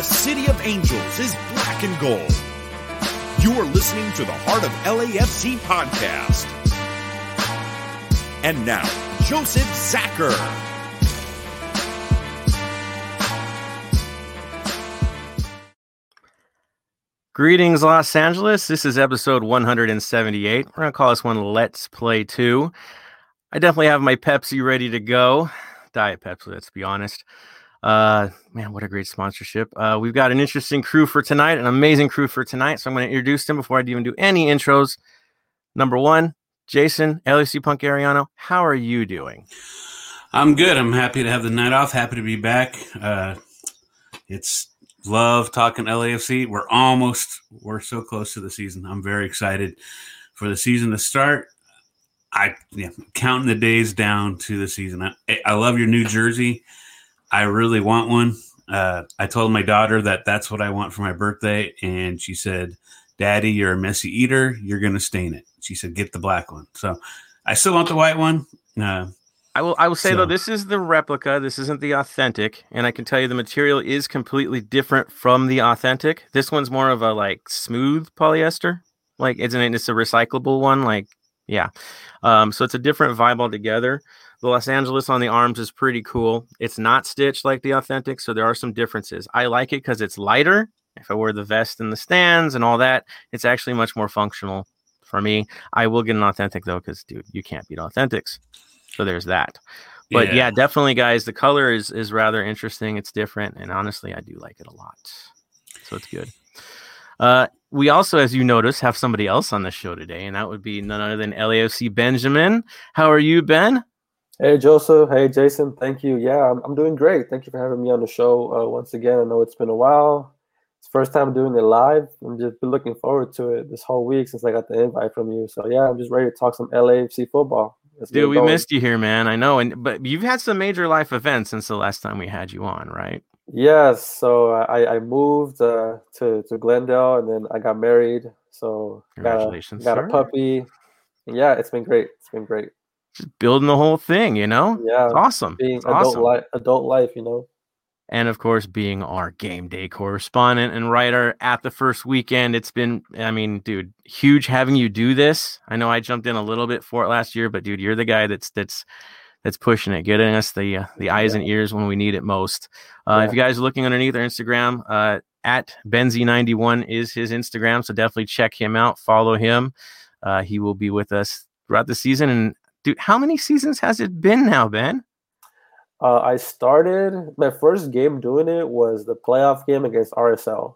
the City of Angels is black and gold. You are listening to the Heart of LAFC podcast. And now, Joseph Zacher. Greetings, Los Angeles. This is episode 178. We're going to call this one Let's Play 2. I definitely have my Pepsi ready to go. Diet Pepsi, let's be honest. Uh, man, what a great sponsorship. Uh, we've got an interesting crew for tonight, an amazing crew for tonight. So I'm going to introduce them before I even do any intros. Number one, Jason, LAC Punk Ariano. How are you doing? I'm good. I'm happy to have the night off. Happy to be back. Uh, it's love talking LAFC. We're almost, we're so close to the season. I'm very excited for the season to start. I yeah, counting the days down to the season. I, I love your new jersey. I really want one. Uh, I told my daughter that that's what I want for my birthday, and she said, "Daddy, you're a messy eater. You're gonna stain it." She said, "Get the black one." So I still want the white one. Uh, I will. I will say so. though, this is the replica. This isn't the authentic, and I can tell you the material is completely different from the authentic. This one's more of a like smooth polyester. Like, isn't it? It's a recyclable one. Like, yeah. Um, so it's a different vibe altogether. The Los Angeles on the arms is pretty cool. It's not stitched like the authentic, so there are some differences. I like it because it's lighter. If I wear the vest in the stands and all that, it's actually much more functional for me. I will get an authentic though, because dude, you can't beat authentics. So there's that. But yeah. yeah, definitely, guys. The color is is rather interesting. It's different, and honestly, I do like it a lot. So it's good. Uh, we also, as you notice, have somebody else on the show today, and that would be none other than LAOC Benjamin. How are you, Ben? Hey, Joseph. Hey, Jason. Thank you. Yeah, I'm, I'm doing great. Thank you for having me on the show uh, once again. I know it's been a while. It's first time doing it live. I'm just been looking forward to it this whole week since I got the invite from you. So yeah, I'm just ready to talk some LAFC football. Let's Dude, we going. missed you here, man. I know, and but you've had some major life events since the last time we had you on, right? Yes. So I, I moved uh, to to Glendale, and then I got married. So congratulations, got a, got a puppy. Yeah, it's been great. It's been great just building the whole thing, you know? Yeah. It's awesome. Being it's adult awesome. life adult life, you know. And of course, being our game day correspondent and writer at the first weekend. It's been, I mean, dude, huge having you do this. I know I jumped in a little bit for it last year, but dude, you're the guy that's that's that's pushing it, getting us the uh, the eyes yeah. and ears when we need it most. Uh, yeah. If you guys are looking underneath our Instagram, uh, at Benzi91 is his Instagram, so definitely check him out, follow him. Uh, he will be with us throughout the season, and dude, how many seasons has it been now, Ben? Uh, I started my first game doing it was the playoff game against RSL.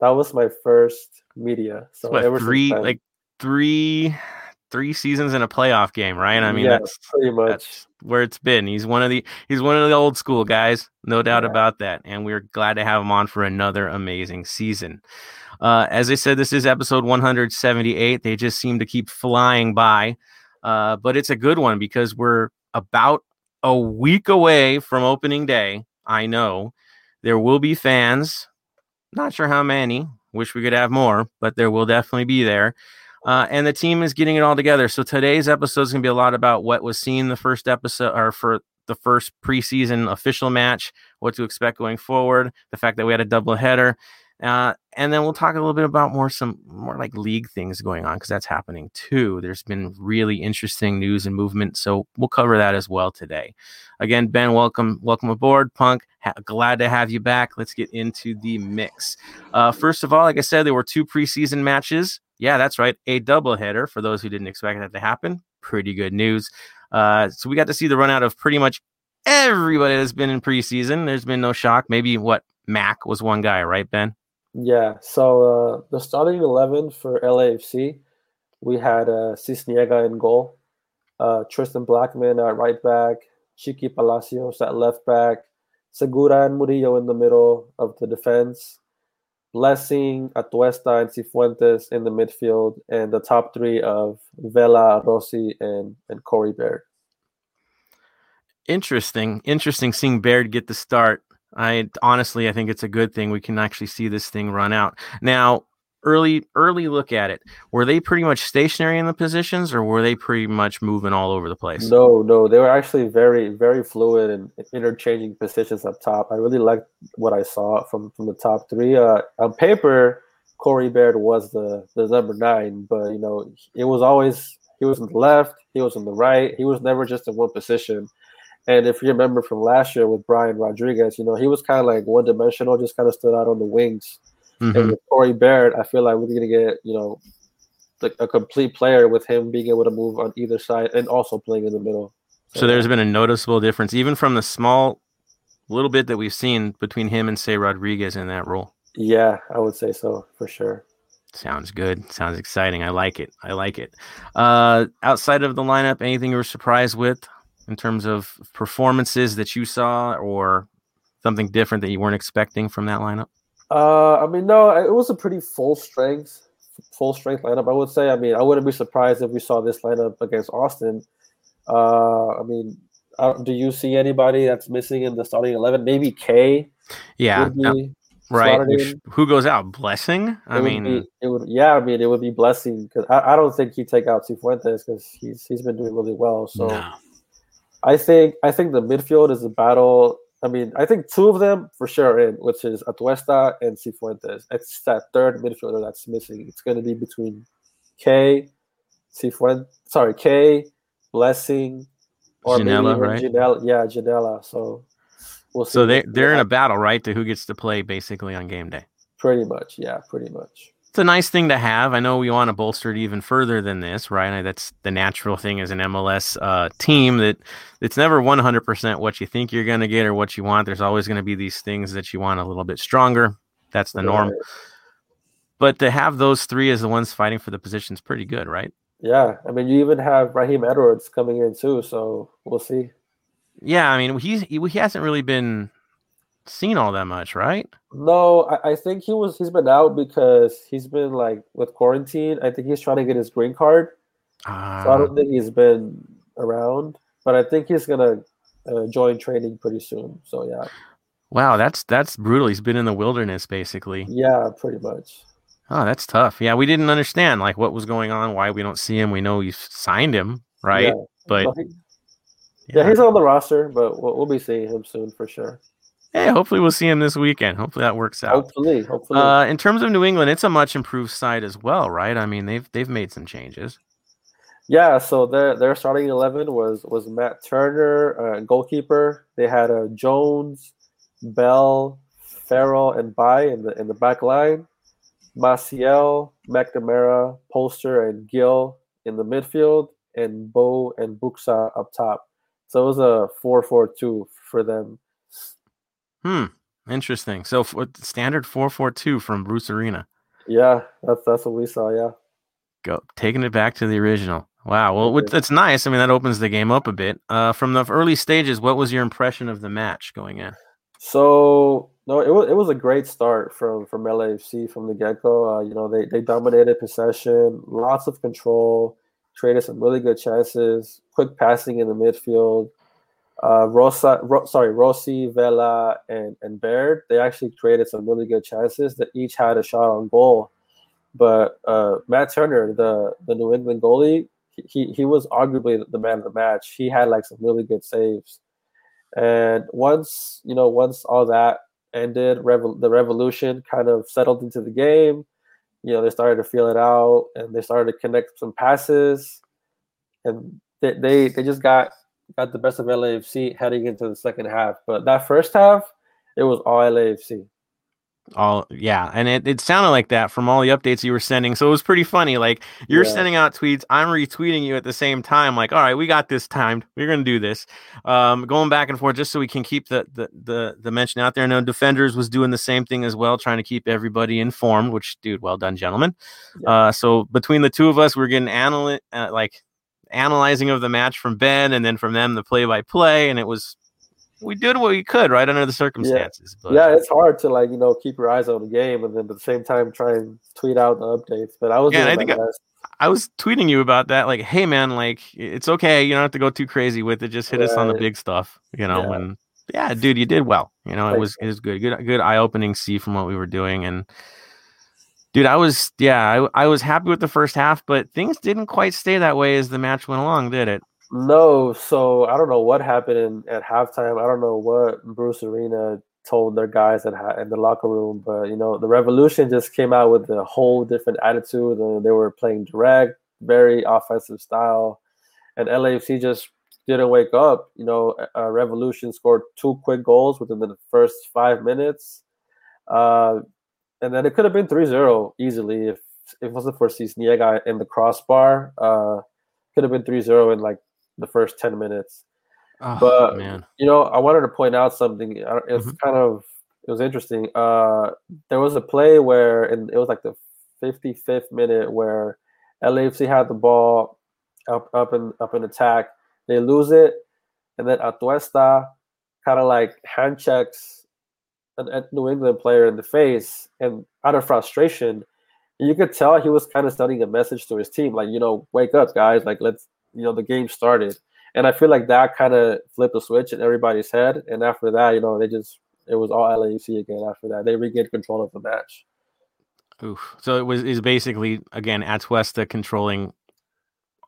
That was my first media. So what, three like three three seasons in a playoff game, right? I mean, yeah, that's pretty much that's where it's been. He's one of the he's one of the old school guys, no doubt yeah. about that. And we're glad to have him on for another amazing season. Uh, as I said, this is episode 178. They just seem to keep flying by. Uh, but it's a good one because we're about a week away from opening day. I know there will be fans. Not sure how many. Wish we could have more, but there will definitely be there. Uh, and the team is getting it all together. So today's episode is going to be a lot about what was seen the first episode or for the first preseason official match, what to expect going forward, the fact that we had a double header, uh, and then we'll talk a little bit about more some more like league things going on because that's happening too. There's been really interesting news and movement, so we'll cover that as well today. Again, Ben, welcome, welcome aboard, Punk. Ha- glad to have you back. Let's get into the mix. Uh, first of all, like I said, there were two preseason matches. Yeah, that's right, a doubleheader for those who didn't expect that to happen. Pretty good news. Uh, so we got to see the run out of pretty much everybody that's been in preseason. There's been no shock. Maybe what Mac was one guy, right, Ben? Yeah. So uh, the starting eleven for LAFC, we had uh, Sisniega in goal, uh, Tristan Blackman at right back, Chiqui Palacios at left back, Segura and Murillo in the middle of the defense, Blessing, Atuesta, and Cifuentes in the midfield, and the top three of Vela, Rossi, and and Corey Baird. Interesting, interesting seeing Baird get the start I honestly, I think it's a good thing we can actually see this thing run out. Now, early early look at it, were they pretty much stationary in the positions, or were they pretty much moving all over the place? No, no, they were actually very, very fluid and interchanging positions up top. I really liked what I saw from from the top three. Uh, on paper, Corey Baird was the the number nine, but you know it was always he was on the left, he was on the right, he was never just in one position. And if you remember from last year with Brian Rodriguez, you know he was kind of like one dimensional, just kind of stood out on the wings. Mm-hmm. And with Corey Baird, I feel like we're gonna get you know the, a complete player with him being able to move on either side and also playing in the middle. So, so there's been a noticeable difference, even from the small little bit that we've seen between him and say Rodriguez in that role. Yeah, I would say so for sure. Sounds good. Sounds exciting. I like it. I like it. Uh, outside of the lineup, anything you were surprised with in terms of performances that you saw, or something different that you weren't expecting from that lineup? Uh, I mean, no, it was a pretty full strength, full strength lineup. I would say. I mean, I wouldn't be surprised if we saw this lineup against Austin. Uh, I mean, uh, do you see anybody that's missing in the starting eleven? Maybe Kaye. Yeah. Right. Which, who goes out? Blessing. I it mean, be, it would. Yeah, I mean, it would be blessing because I, I don't think he'd take out Cifuentes because he's he's been doing really well. So, no. I think I think the midfield is a battle. I mean, I think two of them for sure in, which is Atuesta and Cifuentes. It's that third midfielder that's missing. It's going to be between Kaye, Cifuentes. Sorry, Kaye, Blessing, or maybe right? Ginella. Yeah, Ginella. So we'll see. so they they're in a battle, right, to who gets to play basically on game day. Pretty much, yeah, pretty much. It's a nice thing to have. I know we want to bolster it even further than this, right? That's the natural thing as an MLS uh, team that it's never 100% what you think you're going to get or what you want. There's always going to be these things that you want a little bit stronger. That's the norm. But to have those three as the ones fighting for the position is pretty good, right? Yeah, I mean, you even have Raheem Edwards coming in too, so we'll see. Yeah, I mean, he's he, he hasn't really been seen all that much, right? No, I, I, think he was he's been out because he's been like with quarantine. I think he's trying to get his green card. Uh, so I don't ah. think he's been around, but I think he's gonna uh, join training pretty soon. So yeah. Wow, that's that's brutal. He's been in the wilderness basically. Yeah, pretty much. Oh, that's tough. Yeah, we didn't understand like what was going on, why we don't see him. We know you signed him, right? Yeah. But yeah. yeah. he's on the roster, but we'll, we'll be seeing him soon for sure. Hey, hopefully we'll see him this weekend. Hopefully that works out. Hopefully, hopefully. Uh, in terms of New England, it's a much improved side as well, right? I mean, they've they've made some changes. Yeah, so their their starting eleven was was Matt Turner, uh, goalkeeper. They had uh, Jones, Bell, Farrell, and Bye in the in the back line. Maciel, McNamara, Polster, and Gil in the midfield, and Bou and Buksa up top. So it was a 4-4-2 for them. Hmm. Interesting. So for, standard four four two from Bruce Arena. Yeah, that's that's what we saw. Yeah. Go taking it back to the original. Wow. Well, it's that's nice. I mean, that opens the game up a bit. Uh, from the early stages, what was your impression of the match going in? So no, it was it was a great start from from LAFC from the get go. Uh, you know, they they dominated possession, lots of control, created some really good chances, quick passing in the midfield uh, Rosa, Ro, sorry, Rossi, Vela, and and Baird, they actually created some really good chances that each had a shot on goal. But uh, Matt Turner, the the New England goalie, he he was arguably the man of the match. He had like some really good saves. And once you know, once all that ended, Revol- the revolution kind of settled into the game. You know, they started to feel it out, and they started to connect some passes, and they they, they just got got the best of LAFC heading into the second half. But that first half, it was all LAFC. All yeah, and it, it sounded like that from all the updates you were sending. So it was pretty funny. Like you're yeah. sending out tweets, I'm retweeting you at the same time. Like, all right, we got this timed. We're gonna do this. Um, going back and forth just so we can keep the the the, the mention out there. No defenders was doing the same thing as well, trying to keep everybody informed. Which, dude, well done, gentlemen. Yeah. Uh, so between the two of us, we're getting analy- uh, like analyzing of the match from Ben, and then from them the play by play, and it was we did what we could right under the circumstances. Yeah. But, yeah, it's hard to like you know keep your eyes on the game and then at the same time try and tweet out the updates. But I was yeah, I think I, I, was tweeting you about that, like, hey man, like it's okay, you don't have to go too crazy with it. Just hit right. us on the big stuff, you know. Yeah. And yeah, dude, you did well. You know, it was it was good, good, good eye opening see from what we were doing and Dude, I was yeah, I, I was happy with the first half, but things didn't quite stay that way as the match went along, did it? No, so I don't know what happened in, at halftime. I don't know what Bruce Arena told their guys at in the locker room, but you know the Revolution just came out with a whole different attitude. And they were playing direct, very offensive style, and LAFC just didn't wake up. You know, uh, Revolution scored two quick goals within the first five minutes, uh, and then it could have been 3-0 easily if, if it wasn't for Sisniega in the crossbar. Uh, could have been 3-0 in like the first 10 minutes. Oh, but man. you know, I wanted to point out something. It's mm-hmm. kind of it was interesting. Uh, there was a play where, and it was like the 55th minute where LAFC had the ball up up in up in attack. They lose it, and then Atuesta kind of like hand checks a New England player in the face, and out of frustration, you could tell he was kind of sending a message to his team, like you know, wake up, guys, like let's you know the game started. And I feel like that kind of flipped the switch in everybody's head. And after that, you know, they just it was all LAFC again. After that, they regained control of the match. Oof. So it was is basically again Atuesta controlling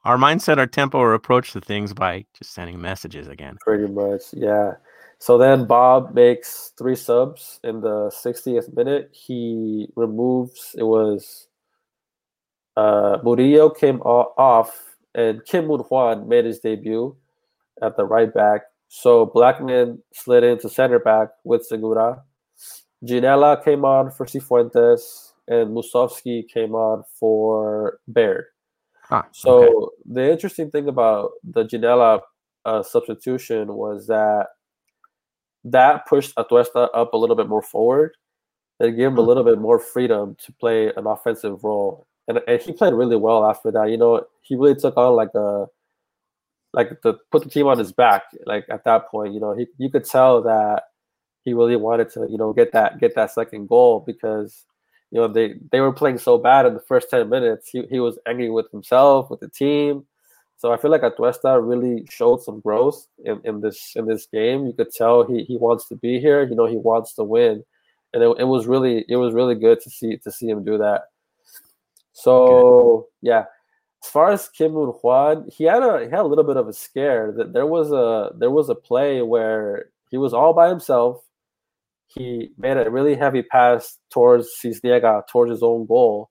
our mindset, our tempo, or approach to things by just sending messages again. Pretty much, yeah. So then Bob makes three subs in the 60th minute. He removes it was uh Murillo came off and Kim Moon Hwan made his debut at the right back. So Blackman slid into center back with Segura. Ginella came on for Cifuentes, and Musovski came on for Baird. Ah, so okay. the interesting thing about the Ginella uh, substitution was that that pushed Atuesta up a little bit more forward and gave him a hmm. little bit more freedom to play an offensive role and, and he played really well after that. You know, he really took on like a like to put the team on his back. Like at that point, you know, he you could tell that he really wanted to, you know, get that get that second goal because you know they they were playing so bad in the first 10 minutes. He he was angry with himself, with the team. So I feel like Atuesta really showed some growth in, in this in this game. You could tell he, he wants to be here. You know, he wants to win, and it, it was really it was really good to see to see him do that. So yeah, as far as Kim Moon Hwan, he had a he had a little bit of a scare. That there was a there was a play where he was all by himself. He made a really heavy pass towards Sisniega, towards his own goal.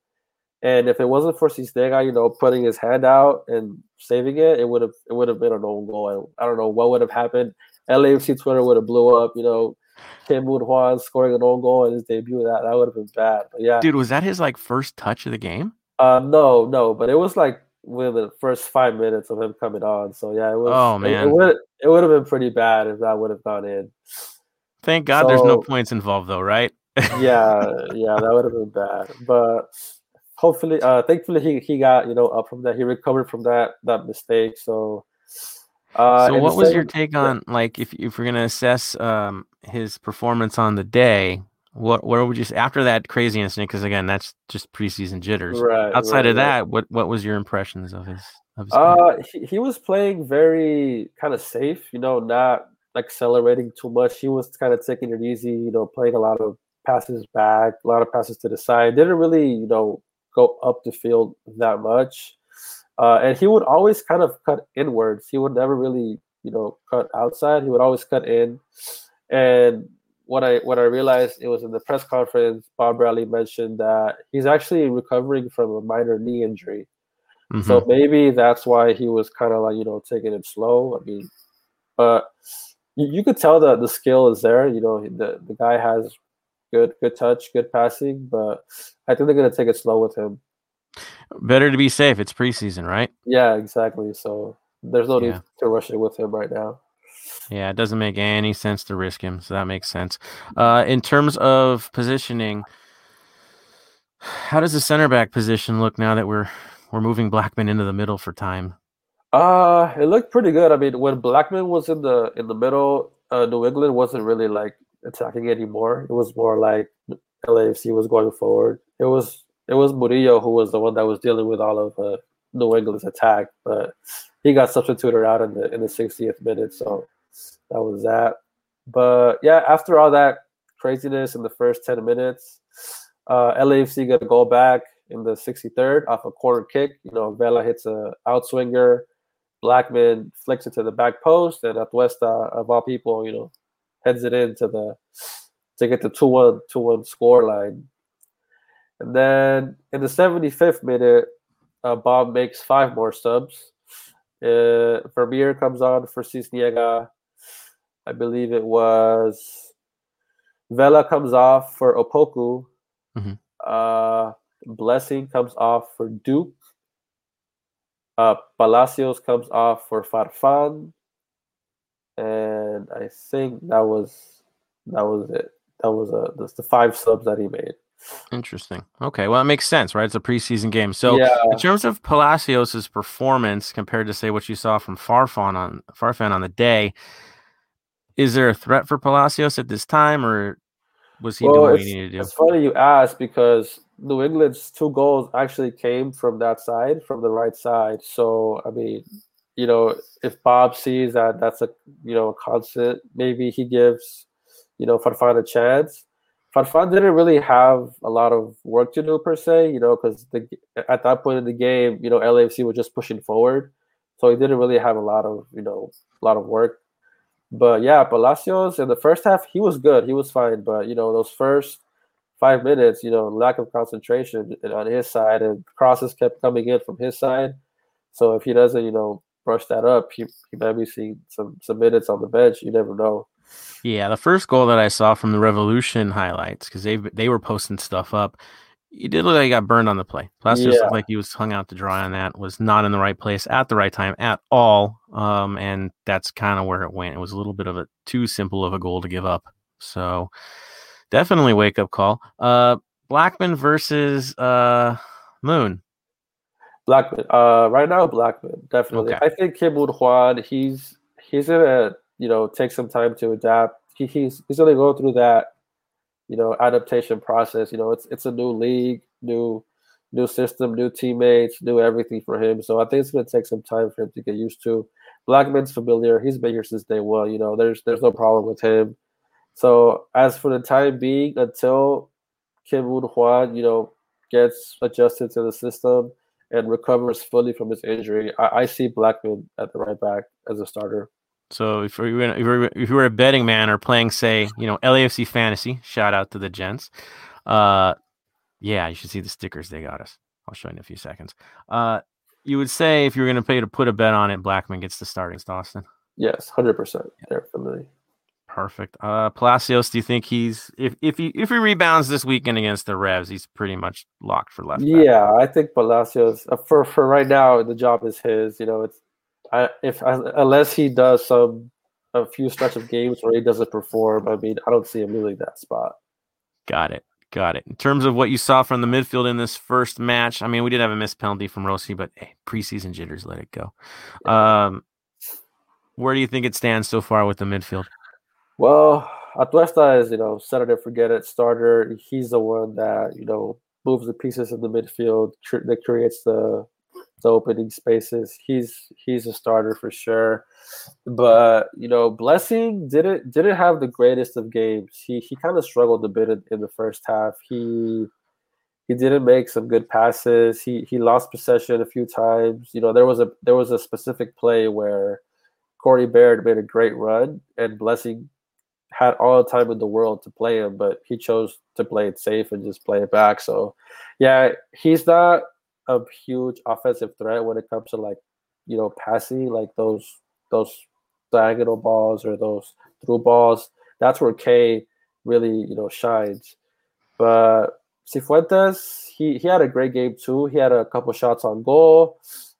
And if it wasn't for Sisniega, you know, putting his hand out and saving it, it would have it would have been an own goal. I, I don't know what would have happened. LAFC Twitter would have blew up. You know, Kim Moon Hwan scoring an own goal in his debut. That that would have been bad. But yeah, dude, was that his like first touch of the game? Uh, no, no, but it was like within the first five minutes of him coming on. So yeah, it was. Oh man, it, it would it would have been pretty bad if that would have gone in. Thank God, so, there's no points involved though, right? yeah, yeah, that would have been bad. But hopefully, uh, thankfully, he he got you know up from that. He recovered from that that mistake. So. Uh, so what was your take on like if if we're gonna assess um his performance on the day? What what would you say after that crazy incident? Because again, that's just preseason jitters. Right. Outside right, of that, right. what what was your impressions of his? Of his uh, he, he was playing very kind of safe. You know, not accelerating too much. He was kind of taking it easy. You know, playing a lot of passes back, a lot of passes to the side. Didn't really, you know, go up the field that much. Uh, and he would always kind of cut inwards. He would never really, you know, cut outside. He would always cut in. And what I what I realized it was in the press conference. Bob Bradley mentioned that he's actually recovering from a minor knee injury, mm-hmm. so maybe that's why he was kind of like you know taking it slow. I mean, but you, you could tell that the skill is there. You know, the the guy has good good touch, good passing, but I think they're gonna take it slow with him. Better to be safe. It's preseason, right? Yeah, exactly. So there's no yeah. need to rush it with him right now. Yeah, it doesn't make any sense to risk him, so that makes sense. Uh, in terms of positioning, how does the center back position look now that we're we're moving Blackman into the middle for time? Uh, it looked pretty good. I mean, when Blackman was in the in the middle, uh, New England wasn't really like attacking anymore. It was more like LAFC was going forward. It was it was Murillo who was the one that was dealing with all of uh, New England's attack, but he got substituted out in the in the 60th minute. So that was that. But yeah, after all that craziness in the first 10 minutes, Uh, LAFC got a goal back in the 63rd off a corner kick. You know, Vela hits a outswinger. Blackman flicks it to the back post, and Atuesta, of all people, you know, heads it into the to get the 2 1 2 1 score line. And then in the 75th minute, uh, Bob makes five more subs. Uh, Vermeer comes on for Sisniega. I believe it was Vela comes off for Opoku. Mhm. Uh, Blessing comes off for Duke. Uh, Palacios comes off for Farfan. And I think that was that was it. That was uh, that's the five subs that he made. Interesting. Okay, well, it makes sense, right? It's a preseason game. So, yeah, in terms of Palacios's performance compared to say what you saw from Farfan on Farfan on the day, is there a threat for Palacios at this time, or was he Well, doing what he needed to do? it's funny you ask because New England's two goals actually came from that side, from the right side. So I mean, you know, if Bob sees that that's a you know a constant, maybe he gives you know Farfan a chance. Farfan didn't really have a lot of work to do per se, you know, because at that point in the game, you know, LAFC was just pushing forward, so he didn't really have a lot of you know a lot of work. But yeah, Palacios in the first half he was good, he was fine, but you know those first five minutes, you know, lack of concentration on his side, and crosses kept coming in from his side. So if he doesn't, you know, brush that up, he, he might be seeing some some minutes on the bench. You never know. Yeah, the first goal that I saw from the Revolution highlights because they they were posting stuff up. He did look like he got burned on the play. Palacios Yeah. looked like he was hung out to dry on that. Was not in the right place at the right time at all. Um, and that's kind of where it went. It was a little bit of a too simple of a goal to give up. So definitely wake up call. Uh, Blackman versus uh Moon. Blackman, uh, right now Blackman definitely. Okay. I think Kim Moon Hwan, he's he's gonna you know take some time to adapt. He, he's he's gonna go through that you know adaptation process. You know, it's it's a new league, new new system, new teammates, new everything for him. So I think it's gonna take some time for him to get used to. Blackman's familiar. He's been here since day one. You know, there's there's no problem with him. So as for the time being, until Kim Moon Hwan, you know, gets adjusted to the system and recovers fully from his injury, I, I see Blackman at the right back as a starter. So if you were, if you were if you were a betting man or playing, say, you know, LAFC fantasy, shout out to the gents. Uh, yeah, you should see the stickers they got us. I'll show you in a few seconds. Uh, you would say if you were going to pay to put a bet on it, Blackman gets the start against Austin. Yes, hundred percent, definitely. Perfect. Uh, Palacios, do you think he's if if he if he rebounds this weekend against the Revs, he's pretty much locked for left? back? Yeah, I think Palacios uh, for for right now the job is his. You know, it's I, if unless he does some a few stretch of games where he doesn't perform, I mean, I don't see him losing that spot. Got it. Got it. In terms of what you saw from the midfield in this first match, I mean, we did have a missed penalty from Rossi, but hey, preseason jitters, let it go. Um, where do you think it stands so far with the midfield? Well, Atuesta is, you know, set it and forget it starter. He's the one that, you know, moves the pieces in the midfield, cr- that creates the the opening spaces. He's he's a starter for sure. But, you know, Blessing didn't didn't have the greatest of games. He he kind of struggled a bit in, in the first half. He he didn't make some good passes. He he lost possession a few times. You know, there was a there was a specific play where Corey Baird made a great run and Blessing had all the time in the world to play him, but he chose to play it safe and just play it back. So, yeah, he's not a huge offensive threat when it comes to like, you know, passing like those those diagonal balls or those through balls. That's where Kaye really you know shines. But Cifuentes, he he had a great game too. He had a couple shots on goal.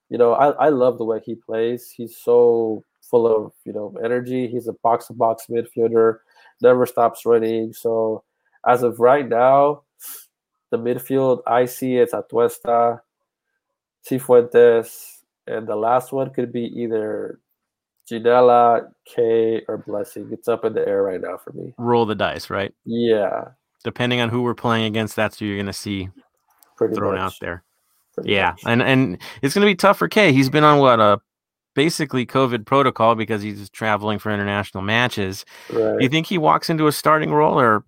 You know, I I love the way he plays. He's so full of you know energy. He's a box to box midfielder, never stops running. So as of right now, the midfield I see it's Atuesta, Cifuentes, and the last one could be either Ginella, Kaye, or Blessing. It's up in the air right now for me. Roll the dice, right? Yeah, Depending on who we're playing against, that's who you're going to see pretty thrown much. out there. pretty Yeah, much. and and it's going to be tough for Kaye. He's been on what a basically COVID protocol because he's traveling for international matches. right. Do you think he walks into a starting role, or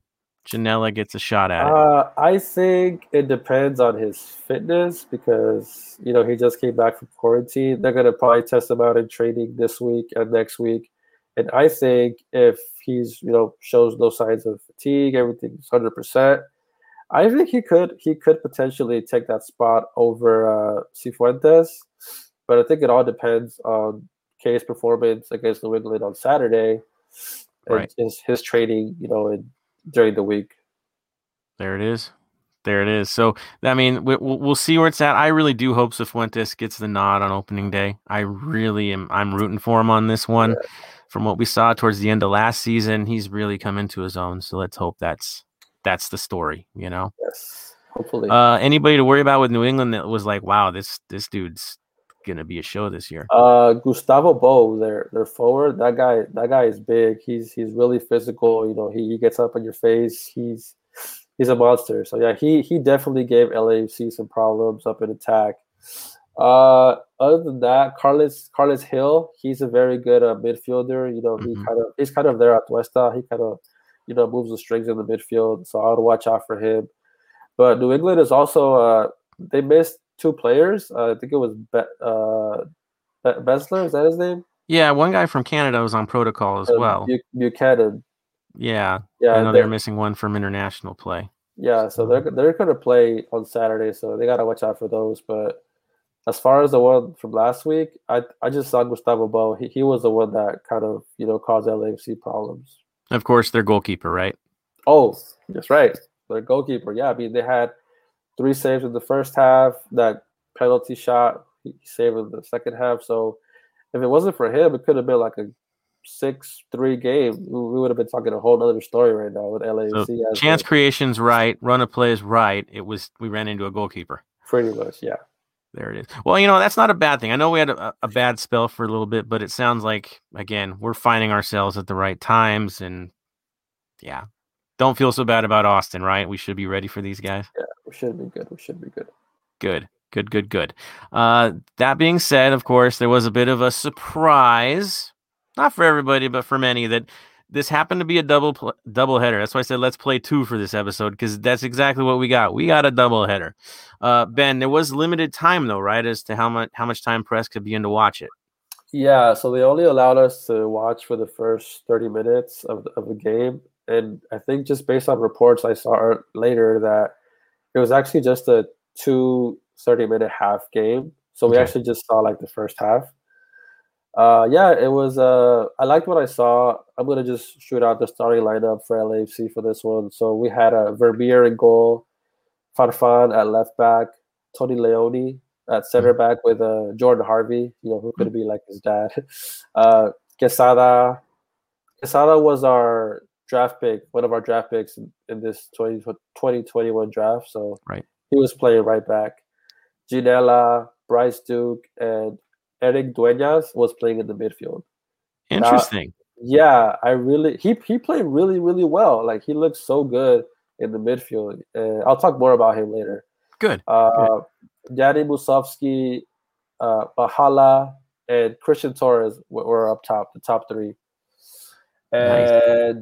Ginella gets a shot at it? Uh, I think it depends on his fitness because you know he just came back from quarantine. They're gonna probably test him out in training this week and next week. And I think if he's you know shows no signs of fatigue, everything's hundred percent. I think he could he could potentially take that spot over uh, Cifuentes, but I think it all depends on Kaye's performance against New England on Saturday, and Right. his his training you know in, during the week. There it is. There it is. So, I mean, we, we'll, we'll see where it's at. I really do hope Cifuentes gets the nod on opening day. I really am. I'm rooting for him on this one. From what we saw towards the end of last season, he's really come into his own. So let's hope that's that's the story. You know, Yes, hopefully. uh, anybody to worry about with New England that was like, wow, this this dude's gonna be a show this year. Uh, Gustavo Bou, their their forward, that guy, that guy is big. He's he's really physical. You know, he, he gets up on your face. He's he's a monster. So yeah, he he definitely gave LAFC some problems up in attack. Uh, other than that, Carlos Carlos Gil, he's a very good uh, midfielder. You know, he Mhm. kind of he's kind of there Atuesta. He kind of you know moves the strings in the midfield. So I would watch out for him. But New England is also uh, they missed two players. Uh, I think it was Be- uh, Be- Besler. Is that his name? Yeah, one guy from Canada was on protocol as Uh, well. Bu- Buchanan. Yeah, Yeah, I know they're- they're missing one from international play. Yeah, so they're they're gonna play on Saturday, so they gotta watch out for those. But as far as the one from last week, I I just saw Gustavo Bou. He he was the one that kind of you know caused LAFC problems. Of course, their goalkeeper, right? Oh, that's right. Their goalkeeper. Yeah, I mean they had three saves in the first half. That penalty shot he saved in the second half. So if it wasn't for him, it could have been like a six three game. We would have been talking a whole other story right now with LAFC. as Chance the- creation's right, run of play is right. It was we ran into a goalkeeper. pretty much, yeah. There it is. Well, you know, that's not a bad thing. I know we had a, a bad spell for a little bit, but it sounds like again, we're finding ourselves at the right times and yeah. Don't feel so bad about Austin, right? We should be ready for these guys. Yeah, we should be good. We should be good. Good. Good, good, good. Uh that being said, of course, there was a bit of a surprise. Not for everybody, but for many that this happened to be a double pl- double header. That's why I said let's play two for this episode because that's exactly what we got. We got a double header. Uh, ben, there was limited time though, right, as to how much how much time press could begin to watch it. Yeah, so they only allowed us to watch for the first 30 minutes of the, of the game. And I think just based on reports I saw er- later that it was actually just a two 30 minute half game. So we Okay. actually just saw like the first half. Uh, yeah, it was. Uh, I liked what I saw. I'm gonna just shoot out the starting lineup for LAFC for this one. So we had a uh, Vermeer in goal, Farfan at left back, Tony Leone at center back with uh, Jordan Harvey. You know who could be like his dad. Uh, Quesada. Quesada was our draft pick, one of our draft picks in, in this 20, 2021 draft. So Right. he was playing right back. Ginella, Bryce Duke, and Eric Dueñas was playing in the midfield. Interesting. Yeah, I really he he played really really well. Like he looked so good in the midfield. Uh, I'll talk more about him later. Good. Uh, Yanni Musovski, uh, Bahala, and Christian Torres were, were up top, the top three. Nice.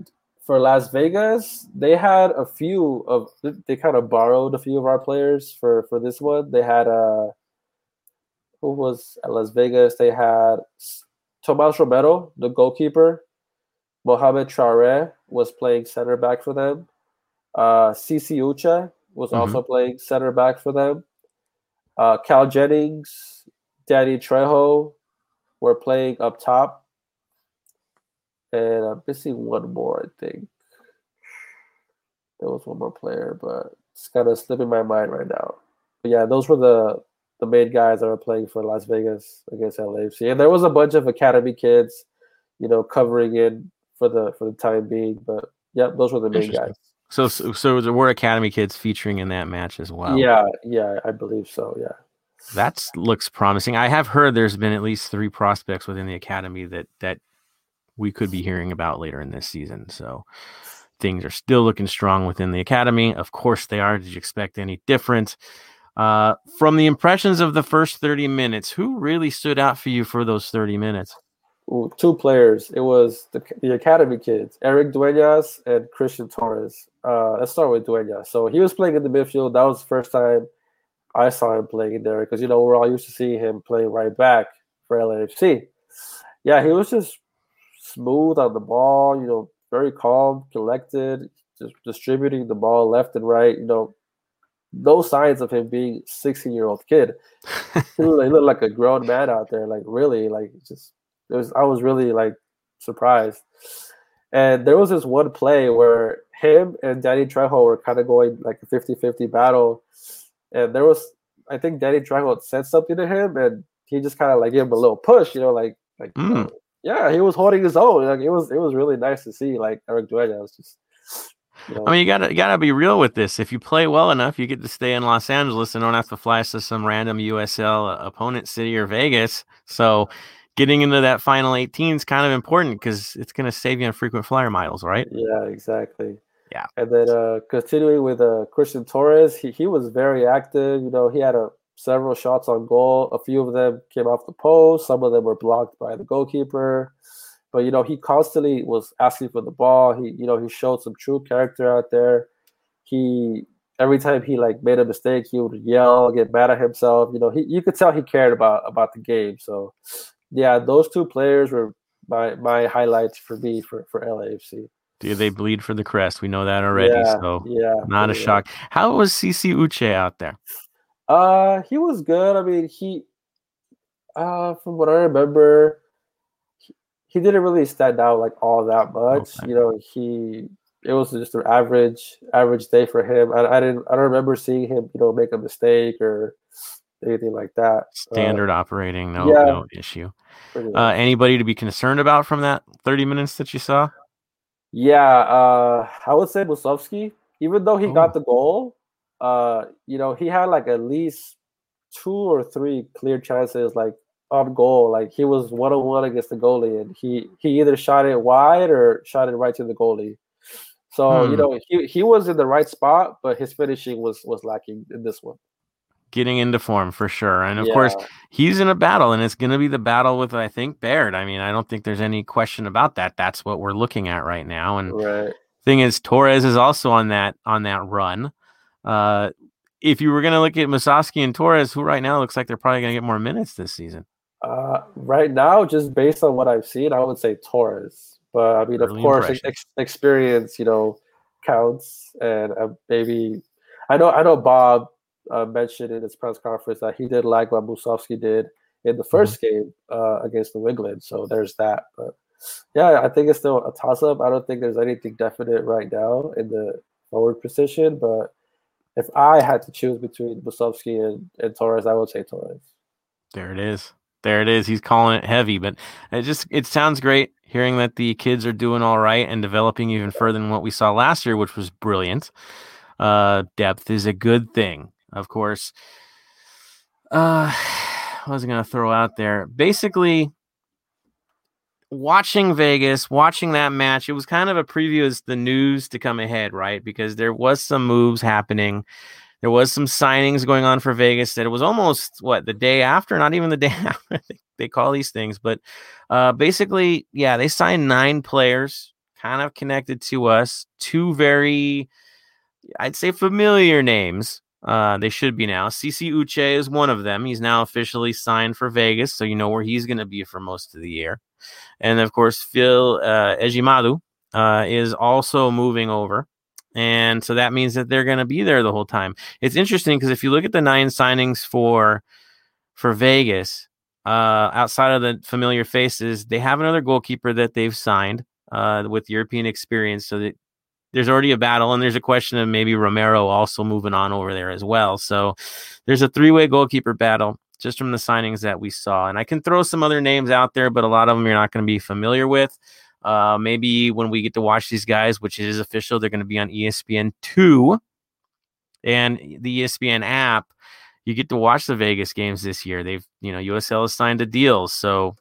For Las Vegas, they had a few of they kind of borrowed a few of our players for for this one. They had uh who was at Las Vegas? They had Tomas Romero, the goalkeeper. Mohamed Traore was playing center back for them. Uh, CC Uche was Mhm. also playing center back for them. Uh, Cal Jennings, Danny Trejo were playing up top. And I'm missing one more, I think. There was one more player, but it's kind of slipping my mind right now. But yeah, those were the the main guys that were playing for Las Vegas against LAFC. And there was a bunch of academy kids, you know, covering in for the for the time being. But yeah, those were the main guys. So, so, so there were Academy kids featuring in that match as well. Yeah, yeah, I believe so. Yeah. that looks promising. I have heard there's been at least three prospects within the academy that that we could be hearing about later in this season. So things are still looking strong within the academy. Of course they are. Did you expect any different? Uh, from the impressions of the first 30 minutes, who really stood out for you for those 30 minutes? ooh, two players. It was the, the academy kids, Eric Duenas and Christian Torres. Uh, let's start with Duenas. So he was playing in the midfield. That was the first time I saw him playing in there because you know we're all used to seeing him playing right back for LAFC. Yeah, he was just smooth on the ball. You know, very calm, collected, just distributing the ball left and right. You know, no signs of him being 16 year old kid. he, looked, he looked like a grown man out there. Like really, like just it was. I was really like surprised. And there was this one play where him and Danny Trejo were kind of going like a 50-50 battle. And there was, I think Danny Trejo said something to him, and he just kind of like gave him a little push, you know, like like Mm. Yeah, he was holding his own. Like it was it was really nice to see. Like Eric Duenas was just. You know, I mean, you gotta you gotta be real with this. If you play well enough, you get to stay in Los Angeles and don't have to fly to some random USL opponent city or Vegas. So, getting into that final 18 is kind of important because it's gonna save you on frequent flyer miles, right? Yeah, exactly. Yeah. And then uh, continuing with uh, Christian Torres, he, he was very active. You know, he had a several shots on goal. A few of them came off the post. Some of them were blocked by the goalkeeper. But you know, he constantly was asking for the ball. He, you know, he showed some true character out there. He every time he like made a mistake, he would yell, get mad at himself. You know, he you could tell he cared about about the game. So, yeah, those two players were my my highlights for me for for LAFC. Do they bleed for the crest? We know that already. yeah, so, yeah, not a shock. How was CC Uche out there? Uh, he was good. I mean, he, uh, from what I remember, he, he didn't really stand out like all that much. Okay. You know, he it was just an average average day for him. I, I didn't I don't remember seeing him, you know, make a mistake or anything like that. Uh, Standard operating, no yeah. no issue. Uh, anybody to be concerned about from that 30 minutes that you saw? Yeah, uh, I would say Musovski, even though he Oh. got the goal, uh, you know, he had like at least two or three clear chances, like on goal. Like he was one on one against the goalie, and he he either shot it wide or shot it right to the goalie. So you Hmm. know, he he was in the right spot, but his finishing was was lacking in this one. Getting into form for sure. And of course, he's in a battle, and it's going to be the battle with, I think, Baird. I mean, I don't think there's any question about that. That's what we're looking at right now. And right. thing is, Torres is also on that on that run. Uh, if you were going to look at Musovski and Torres, who right now looks like they're probably going to get more minutes this season. Uh, right now, just based on what I've seen, I would say Torres. But I mean, Early of course, ex- experience, you know, counts. And uh, maybe I know I know Bob uh, mentioned in his press conference that he did like what Musovski did in the 1st game uh, against New England. So there's that. But yeah, I think it's still a toss up. I don't think there's anything definite right now in the forward position. But if I had to choose between Musovski and, and Torres, I would say Torres. There it is. There it is. He's calling it heavy, but it just it sounds great hearing that the kids are doing all right and developing even further than what we saw last year, which was brilliant. Uh, depth is a good thing, of course. Uh, what was I going to throw out there? Basically, watching Vegas, watching that match, it was kind of a preview as the news to come ahead, right? Because there was some moves happening. There was some signings going on for Vegas that it was almost what the day after, not even the day after they, call these things, but uh, basically, yeah, they signed nine players, kind of connected to us. Two very, I'd say, familiar names. Uh, they should be now. CC Uche is one of them. He's now officially signed for Vegas, so you know where he's going to be for most of the year. And of course, Phil uh, Ejimadu uh, is also moving over. And so that means that they're going to be there the whole time. It's interesting because if you look at the nine signings for for Vegas, uh, outside of the familiar faces, they have another goalkeeper that they've signed uh, with European experience. So that there's already a battle, and there's a question of maybe Romero also moving on over there as well. So there's a three way goalkeeper battle just from the signings that we saw. And I can throw some other names out there, but a lot of them you're not going to be familiar with. Uh, maybe when we get to watch these guys, which is official, they're going to be on ESPN two and the ESPN app. You get to watch the Vegas games this year. They've, you know, USL has signed a deal, so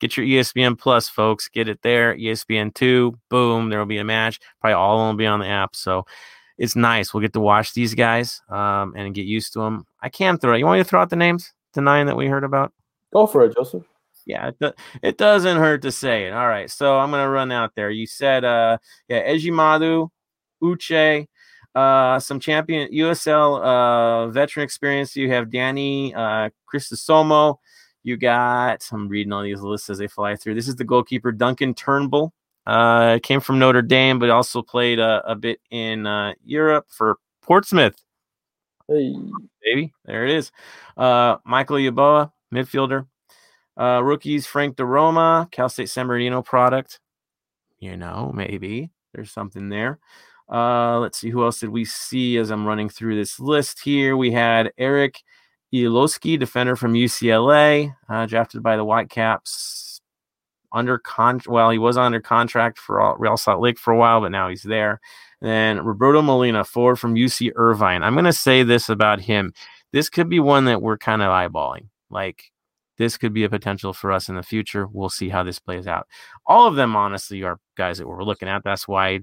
get your ESPN Plus, folks. Get it there. ESPN two, boom, there will be a match. Probably all of them will be on the app, so it's nice. We'll get to watch these guys um, and get used to them. I can throw. You want me to throw out the names, the nine that we heard about? Go for it, Joseph. Yeah, it, do- it doesn't hurt to say it. All right, so I'm gonna run out there. You said, uh, yeah, Ejimadu, Uche, uh, some champion USL uh veteran experience. You have Danny uh. You got I'm reading all these lists as they fly through. This is the goalkeeper Duncan Turnbull. Uh, came from Notre Dame, but also played a, a bit in uh, Europe for Portsmouth. Hey, Baby, there it is. Uh, Michael Yaboa, midfielder. Uh, rookies Frank DeRoma, Cal State San Bernardino product. You know, maybe there's something there. Uh, let's see who else did we see as I'm running through this list here. We had Eric Iloski, defender from UCLA, uh, drafted by the Whitecaps. Under con, well, he was under contract for all, Real Salt Lake for a while, but now he's there. Then Roberto Molina, forward from UC Irvine. I'm going to say this about him. This could be one that we're kind of eyeballing. Like, this could be a potential for us in the future. We'll see how this plays out. All of them, honestly, are guys that we're looking at. That's why,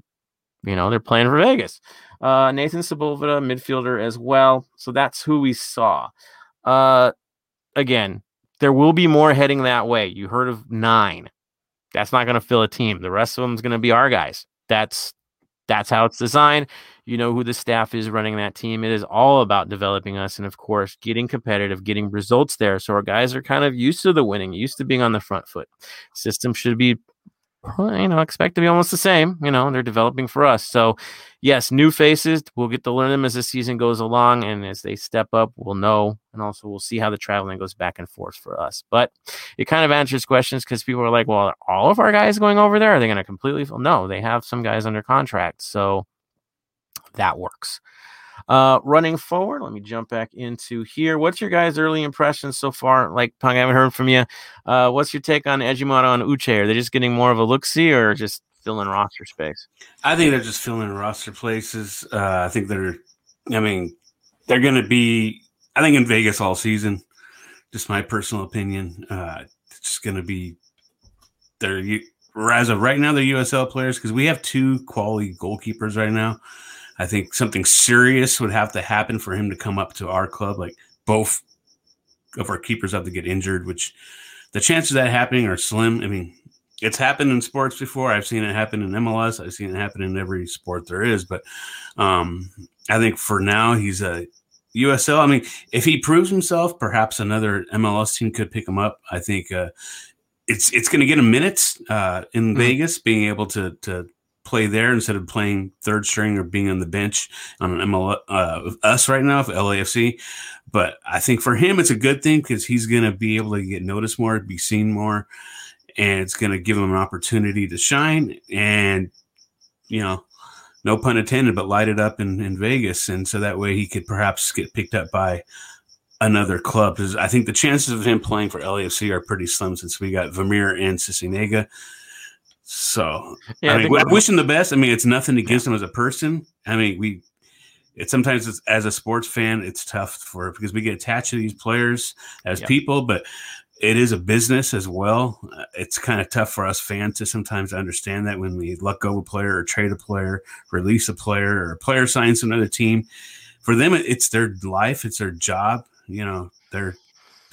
you know, they're playing for Vegas. Uh, Nathan Sepulveda, midfielder as well. So that's who we saw. Uh, again, there will be more heading that way. You heard of nine. That's not going to fill a team. The rest of them is going to be our guys. That's that's how it's designed. You know who the staff is running that team. It is all about developing us and, of course, getting competitive, getting results there. So our guys are kind of used to the winning, used to being on the front foot. System should be, you know, expect to be almost the same. You know, they're developing for us. So, yes, new faces. We'll get to learn them as the season goes along, and as they step up, we'll know, and also we'll see how the traveling goes back and forth for us. But it kind of answers questions because people are like, well, are all of our guys going over there? Are they going to completely? No, they have some guys under contract, so that works. Uh, running forward, let me jump back into here. What's your guys' early impressions so far? Like, Punk, I haven't heard from you. Uh, what's your take on Ejimata and Uche? Are they just getting more of a look see or just filling roster space? I think they're just filling roster places. Uh, I think they're, I mean, they're going to be, I think, in Vegas all season. Just my personal opinion. Uh, it's going to be, they're, as of right now, they're USL players because we have two quality goalkeepers right now. I think something serious would have to happen for him to come up to our club. Like both of our keepers have to get injured, which the chances of that happening are slim. I mean, it's happened in sports before. I've seen it happen in MLS. I've seen it happen in every sport there is. But um, I think for now, he's a USL. I mean, if he proves himself, perhaps another MLS team could pick him up. I think uh, it's it's going to get him minutes uh, in mm-hmm. Vegas, being able to to play there instead of playing third string or being on the bench on an MLS uh, us right now for LAFC. But I think for him, it's a good thing because he's going to be able to get noticed more, be seen more, and it's going to give him an opportunity to shine and, you know, no pun intended, but light it up in, in Vegas. And so that way he could perhaps get picked up by another club. Because I think the chances of him playing for LAFC are pretty slim since we got Vermeer and Sisniega. So yeah, I, mean, I wish him the best. I mean, it's nothing against him as a person. I mean, we it sometimes it's, as a sports fan, it's tough for because we get attached to these players as yep. people, but it is a business as well. Uh, it's kind of tough for us fans to sometimes understand that when we let go of a player or trade a player, release a player, or a player signs another team. For them, it's their life, it's their job. You know, they're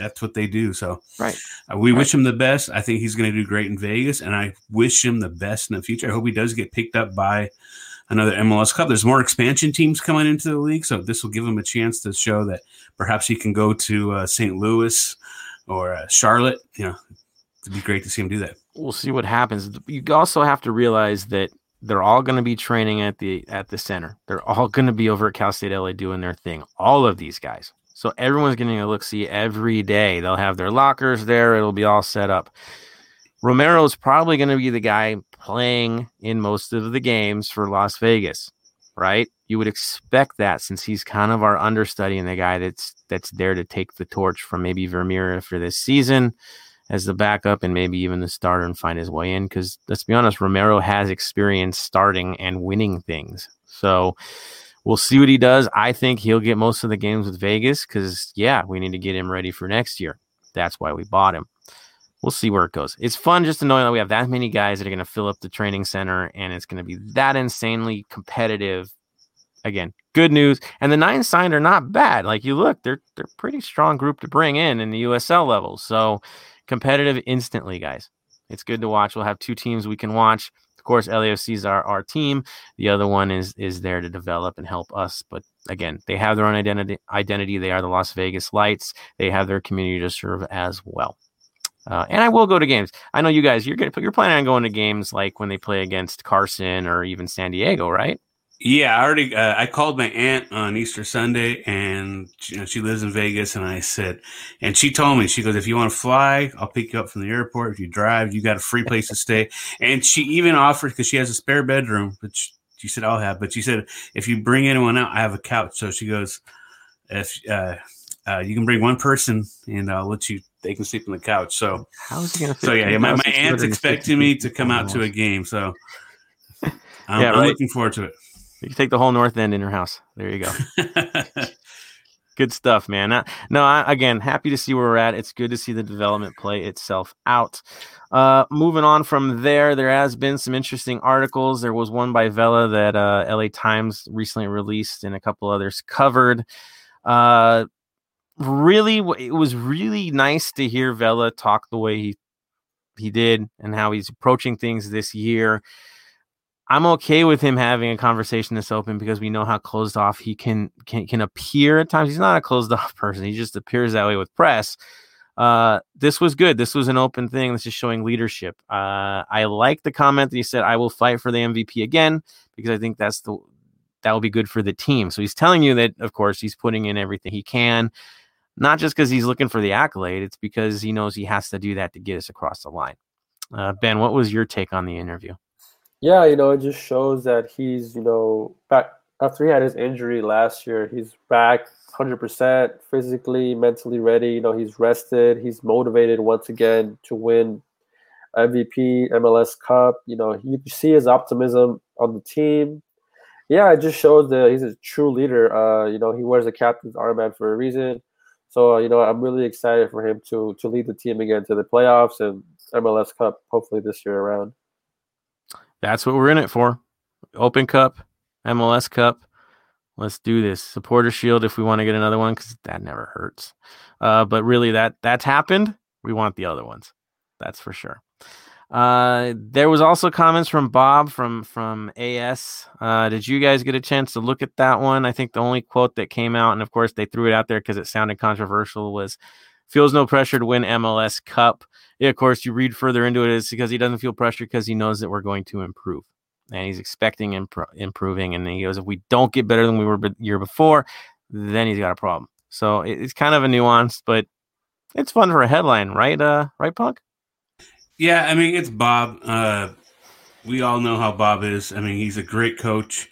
that's what they do. So, right, uh, we right. wish him the best. I think he's going to do great in Vegas, and I wish him the best in the future. I hope he does get picked up by another MLS club. There's more expansion teams coming into the league, so this will give him a chance to show that perhaps he can go to uh, St. Louis or uh, Charlotte. You know, it'd be great to see him do that. We'll see what happens. You also have to realize that they're all going to be training at the at the center. They're all going to be over at Cal State LA doing their thing. All of these guys. So everyone's getting a look see every day. They'll have their lockers there. It'll be all set up. Romero's probably going to be the guy playing in most of the games for Las Vegas, right? You would expect that since he's kind of our understudy and the guy that's that's there to take the torch from maybe Vermeer for this season as the backup and maybe even the starter and find his way in. Because let's be honest, Romero has experience starting and winning things. So We'll see what he does. I think he'll get most of the games with Vegas because, yeah, we need to get him ready for next year. That's why we bought him. We'll see where it goes. It's fun just to know that we have that many guys that are going to fill up the training center and it's going to be that insanely competitive. Again, good news. And the nine signed are not bad. Like you look, they're they're pretty strong group to bring in in the USL level. So competitive instantly, guys. It's good to watch. We'll have two teams we can watch. Course, is our, our team. The other one is is there to develop and help us. But again, they have their own identity. Identity. They are the Las Vegas Lights. They have their community to serve as well. Uh, and I will go to games. I know you guys. You're gonna you're planning on going to games like when they play against Carson or even San Diego, right? Yeah, I already. Uh, I called my aunt on Easter Sunday, and you know she lives in Vegas, and I said, and she told me she goes, if you want to fly, I'll pick you up from the airport. If you drive, you got a free place to stay. And she even offered because she has a spare bedroom, but she, she, said I'll have. But she said if you bring anyone out, I have a couch. So she goes, if uh, uh, you can bring one person, and I'll let you. They can sleep on the couch. So how's he gonna? So yeah, my, my aunt's expecting me to come out to a game. So I'm, yeah, right. I'm looking forward to it. You can take the whole north end in your house. There you go. good stuff, man. Uh, no, I, again, happy to see where we're at. It's good to see the development play itself out. Uh, moving on from there, there has been some interesting articles. There was one by Vela that uh, LA Times recently released, and a couple others covered. Uh, really, it was really nice to hear Vela talk the way he he did and how he's approaching things this year. I'm okay with him having a conversation this open because we know how closed off he can can can appear at times. He's not a closed off person. He just appears that way with press. Uh, this was good. This was an open thing. This is showing leadership. Uh, I like the comment that he said, "I will fight for the MVP again," because I think that's the that will be good for the team. So he's telling you that, of course, he's putting in everything he can, not just because he's looking for the accolade. It's because he knows he has to do that to get us across the line. Uh, ben, what was your take on the interview? Yeah, you know, it just shows that he's, you know, back after he had his injury last year, he's back 100% physically, mentally ready. You know, he's rested, he's motivated once again to win MVP, MLS Cup. You know, you see his optimism on the team. Yeah, it just shows that he's a true leader. Uh, you know, he wears the captain's armband for a reason. So, you know, I'm really excited for him to to lead the team again to the playoffs and MLS Cup hopefully this year around. That's what we're in it for. Open Cup, MLS Cup. Let's do this. Supporter Shield if we want to get another one because that never hurts. Uh, but really, that that's happened. We want the other ones. That's for sure. Uh, there was also comments from Bob from from AS. Uh, did you guys get a chance to look at that one? I think the only quote that came out, and of course they threw it out there because it sounded controversial, was feels no pressure to win MLS Cup. Yeah, of course, you read further into it is because he doesn't feel pressure because he knows that we're going to improve, and he's expecting imp- improving. And he goes, if we don't get better than we were the year before, then he's got a problem. So it's kind of a nuance, but it's fun for a headline, right? Uh, right, Punk? Yeah, I mean it's Bob. Uh, we all know how Bob is. I mean, he's a great coach.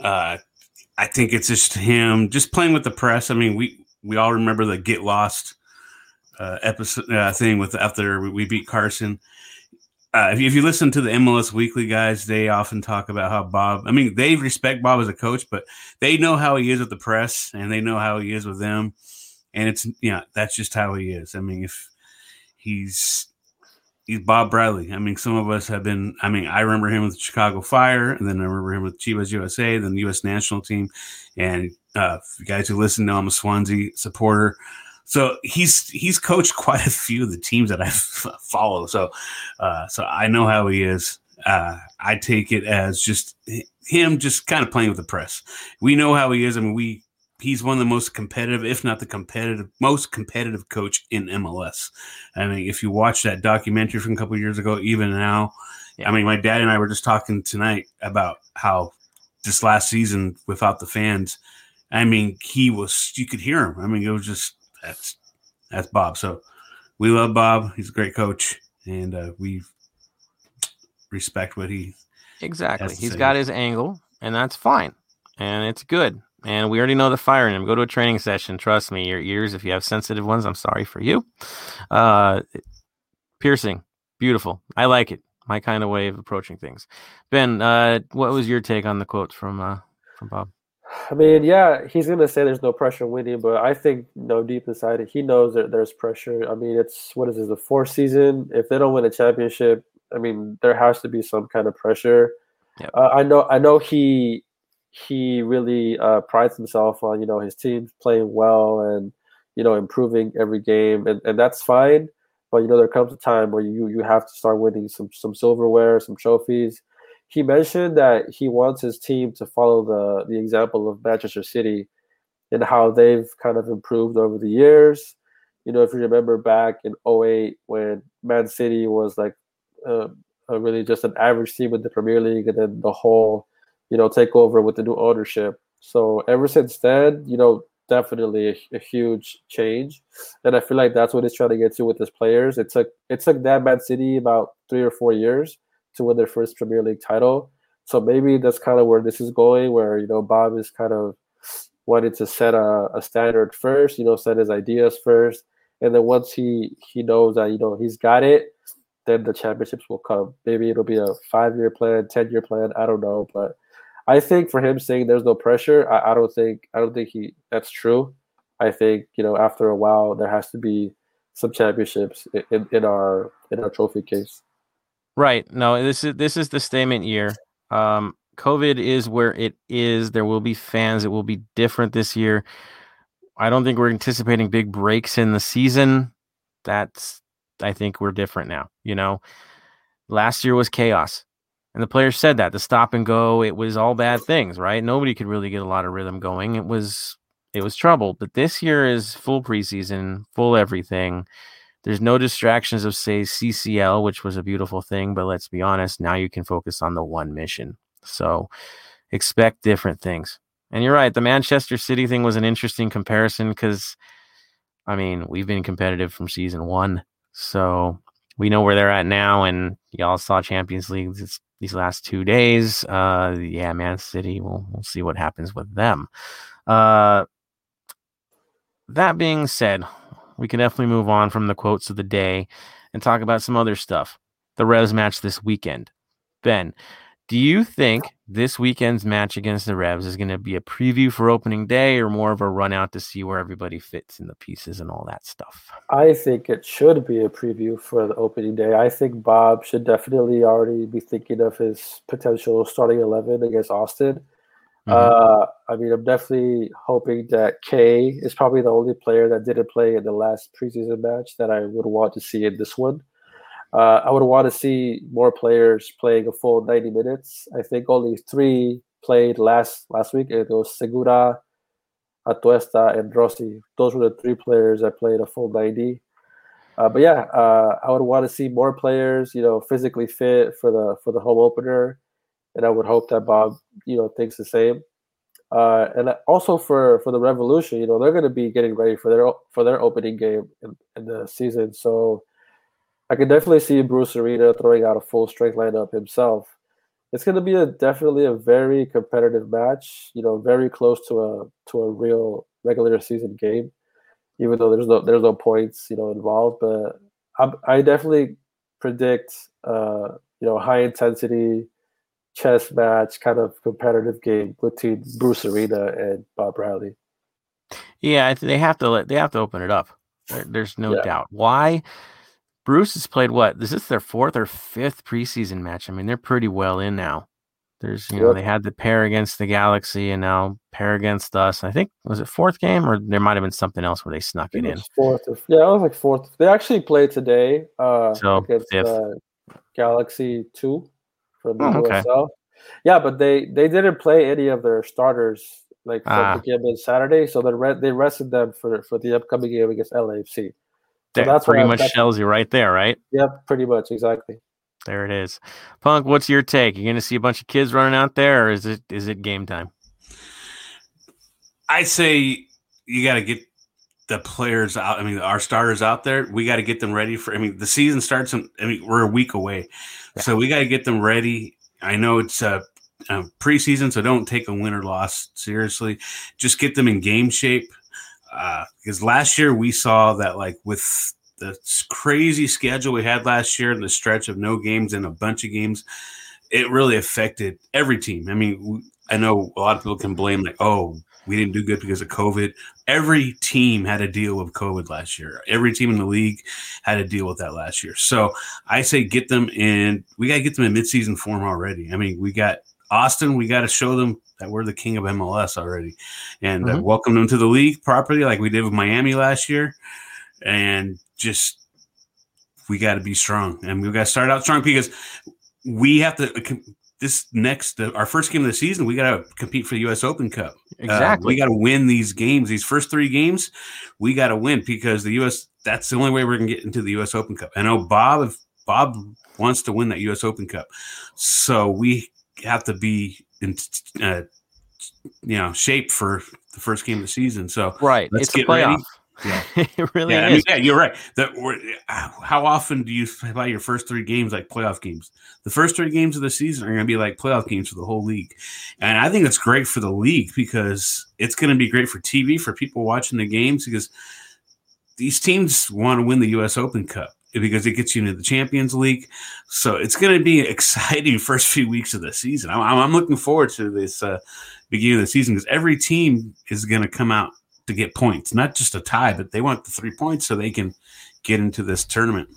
Uh, I think it's just him just playing with the press. I mean, we we all remember the get lost uh, episode uh, thing with after we beat Carson. Uh, if, you, if you listen to the MLS Weekly guys, they often talk about how Bob. I mean, they respect Bob as a coach, but they know how he is with the press, and they know how he is with them, and it's you know that's just how he is. I mean, if he's he's Bob Bradley. I mean, some of us have been. I mean, I remember him with the Chicago Fire, and then I remember him with Chivas USA, then the U.S. national team. And uh, guys who listen know I'm a Swansea supporter. So he's he's coached quite a few of the teams that I follow. So uh, so I know how he is. Uh, I take it as just him just kind of playing with the press. We know how he is. I mean, we he's one of the most competitive, if not the competitive, most competitive coach in MLS. I mean, if you watch that documentary from a couple years ago, even now. I mean, my dad and I were just talking tonight about how this last season without the fans, I mean, he was you could hear him. I mean, it was just that's that's Bob. So we love Bob. He's a great coach, and uh, we respect what he exactly. He's say. got his angle, and that's fine, and it's good. And we already know the fire in him. Go to a training session. Trust me, your ears, if you have sensitive ones, I'm sorry for you. Uh, piercing, beautiful. I like it. My kind of way of approaching things. Ben, uh, what was your take on the quotes from uh, from Bob? I mean, yeah, he's gonna say there's no pressure winning, but I think you know deep inside he knows that there's pressure. I mean, it's what is this the fourth season? If they don't win a championship, I mean, there has to be some kind of pressure. Yep. Uh, I know, I know he he really uh, prides himself on you know his team playing well and you know improving every game, and, and that's fine. but you know there comes a time where you you have to start winning some some silverware, some trophies. He mentioned that he wants his team to follow the the example of Manchester City and how they've kind of improved over the years. You know, if you remember back in 08 when Man City was like uh, really just an average team in the Premier League, and then the whole, you know, takeover with the new ownership. So ever since then, you know, definitely a, a, huge change, and I feel like that's what he's trying to get to with his players. It took it took that Man City about three or four years to win their first Premier League title. So maybe that's kind of where this is going, where you know Bob is kind of wanted to set a, a standard first, you know, set his ideas first, and then once he he knows that you know he's got it, then the championships will come. Maybe it'll be a five year plan, ten year plan. I don't know, but I think for him saying there's no pressure, I, I don't think I don't think he that's true. I think you know after a while there has to be some championships in, in our in our trophy case. Right. No, this is this is the statement year. Um, COVID is where it is. There will be fans. It will be different this year. I don't think we're anticipating big breaks in the season. That's I think we're different now. You know, last year was chaos. And the players said that the stop and go, it was all bad things, right? Nobody could really get a lot of rhythm going. It was it was trouble. But this year is full preseason, full everything. There's no distractions of say CCL, which was a beautiful thing, but let's be honest, now you can focus on the one mission. So expect different things. And you're right, the Manchester City thing was an interesting comparison because I mean, we've been competitive from season one. So we know where they're at now, and y'all saw Champions League this, these last two days. Uh, yeah, Man City. We'll we'll see what happens with them. Uh, that being said, we can definitely move on from the quotes of the day and talk about some other stuff. The Revs match this weekend. Ben, do you think this weekend's match against the Revs is going to be a preview for opening day or more of a run out to see where everybody fits in the pieces and all that stuff? I think it should be a preview for the opening day. I think Bob should definitely already be thinking of his potential starting 11 against Austin. Mm-hmm. Uh, I mean, I'm definitely hoping that Kaye is probably the only player that didn't play in the last preseason match that I would want to see in this one. Uh, I would want to see more players playing a full 90 minutes. I think only three played last last week. It was Segura, Atuesta, and Rossi. Those were the three players that played a full 90. Uh, but yeah, uh, I would want to see more players, you know, physically fit for the for the home opener, and I would hope that Bob, you know, thinks the same. Uh, and also for for the Revolution, you know, they're going to be getting ready for their for their opening game in, in the season. So I can definitely see Bruce Arena throwing out a full strength lineup himself. It's going to be a definitely a very competitive match. You know, very close to a to a real regular season game, even though there's no there's no points you know involved. But I, I definitely predict uh, you know high intensity chess match kind of competitive game between Bruce Arena and Bob Bradley. Yeah, they have to let they have to open it up. there's no yeah. doubt. Why? Bruce has played what? Is this their fourth or fifth preseason match? I mean, they're pretty well in now. There's, you yep. know, they had the pair against the Galaxy and now pair against us. I think was it fourth game or there might have been something else where they snuck it, it in. Fourth, yeah, it was like fourth. They actually played today uh, so, against uh, Galaxy Two from the oh, okay. USL. Yeah, but they they didn't play any of their starters like for ah. the game on Saturday, so they re- they rested them for for the upcoming game against LAFC. So that's pretty much tells you right there, right? Yep, pretty much exactly. There it is. Punk, what's your take? You're gonna see a bunch of kids running out there, or is it is it game time? I say you got to get the players out. I mean, our starters out there. We got to get them ready for. I mean, the season starts. In, I mean, we're a week away, yeah. so we got to get them ready. I know it's a, a preseason, so don't take a win or loss seriously. Just get them in game shape uh, because last year we saw that like with the crazy schedule we had last year and the stretch of no games and a bunch of games, it really affected every team. I mean, I know a lot of people can blame like, oh, we didn't do good because of COVID. Every team had to deal with COVID last year. Every team in the league had to deal with that last year. So I say get them in. We got to get them in midseason form already. I mean, we got Austin. We got to show them that we're the king of MLS already, and uh, mm-hmm. uh, welcome them to the league properly, like we did with Miami last year, and just we got to be strong, and we got to start out strong because we have to. This next, uh, our first game of the season, we got to compete for the U.S. Open Cup. Exactly. Uh, we got to win these games. These first three games, we got to win because the U.S. That's the only way we're gonna get into the U.S. Open Cup. I know Bob. If Bob wants to win that U.S. Open Cup, so we have to be in, uh, you know, shape for the first game of the season. So right, let's it's get a playoff. ready. Yeah. it really yeah, I mean, yeah, you're right. That we're, how often do you play your first three games like playoff games? The first three games of the season are going to be like playoff games for the whole league, and I think it's great for the league because it's going to be great for TV for people watching the games because these teams want to win the U.S. Open Cup because it gets you into the Champions League. So it's going to be exciting first few weeks of the season. I'm, I'm looking forward to this uh, beginning of the season because every team is going to come out to get points, not just a tie, but they want the three points so they can get into this tournament.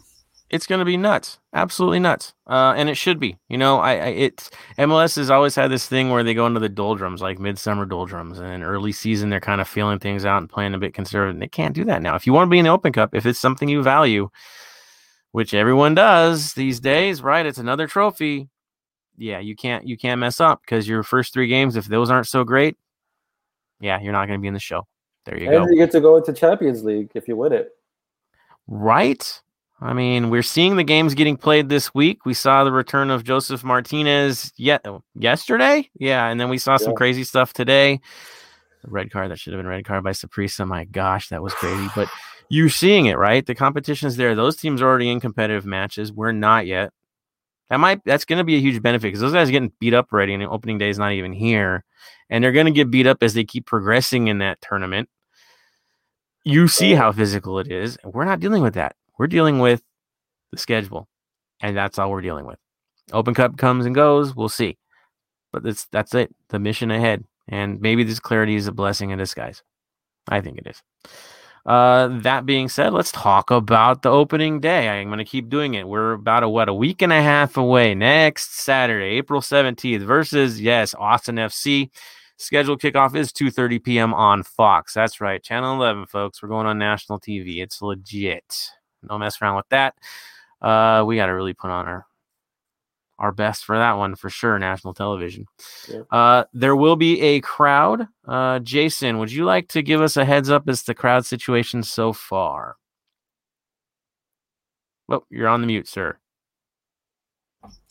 It's going to be nuts, absolutely nuts, uh, and it should be. You know, I, I it's MLS has always had this thing where they go into the doldrums, like midsummer doldrums, and early season they're kind of feeling things out and playing a bit conservative. And they can't do that now. If you want to be in the Open Cup, if it's something you value, which everyone does these days, right? It's another trophy. Yeah, you can't you can't mess up because your first three games, if those aren't so great, yeah, you're not going to be in the show. There you and go. you get to go into Champions League if you win it. Right? I mean, we're seeing the games getting played this week. We saw the return of Josef Martinez yet oh, yesterday. Yeah, and then we saw some crazy stuff today. The red card that should have been red card by Saprissa. My gosh, that was crazy. But you're seeing it, right? The competition's there. Those teams are already in competitive matches. We're not yet. That might that's going to be a huge benefit because those guys are getting beat up already, and the opening day is not even here, and they're going to get beat up as they keep progressing in that tournament. You see how physical it is, we're not dealing with that. We're dealing with the schedule, and that's all we're dealing with. Open Cup comes and goes. We'll see, but that's that's it. The mission ahead, and maybe this clarity is a blessing in disguise. I think it is. Uh, that being said, let's talk about the opening day. I'm going to keep doing it. We're about a what a week and a half away. Next Saturday, April 17th, versus yes, Austin FC. Scheduled kickoff is 2:30 p.m. on Fox. That's right, Channel 11, folks. We're going on national TV. It's legit. Don't mess around with that. Uh, we got to really put on our our best for that one for sure. National television. Yeah. Uh, there will be a crowd. Uh, Jason, would you like to give us a heads up as to the crowd situation so far? Oh, you're on the mute, sir.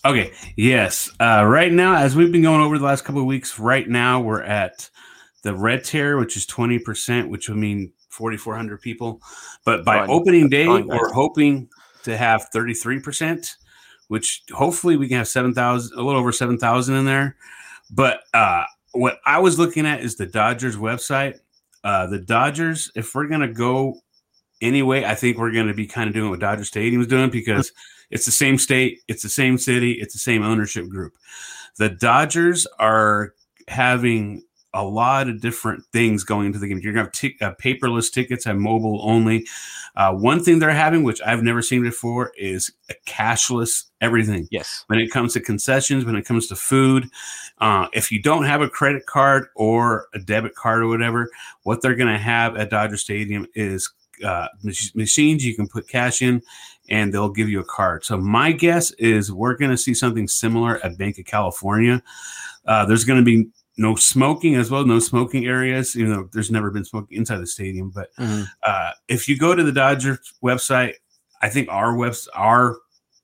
Okay. Yes. Uh, right now, as we've been going over the last couple of weeks, right now we're at the red tier, which is 20%, which would mean 4,400 people. But by opening day, we're hoping to have 33%, which hopefully we can have 7,000, a little over 7,000 in there. But uh, what I was looking at is the Dodgers website. Uh, the Dodgers, if we're going to go anyway, I think we're going to be kind of doing what Dodger Stadium is doing because it's the same state, it's the same city, it's the same ownership group. The Dodgers are having a lot of different things going into the game. You're going to have t- uh, paperless tickets and mobile only. Uh, one thing they're having, which I've never seen before, is a cashless everything Yes. when it comes to concessions, when it comes to food. Uh, if you don't have a credit card or a debit card or whatever, what they're going to have at Dodger Stadium is uh, mach- machines you can put cash in and they'll give you a card. So, my guess is we're going to see something similar at Bank of California. Uh, there's going to be no smoking as well, no smoking areas. You know, there's never been smoking inside the stadium, but uh, if you go to the Dodgers website, I think our webs our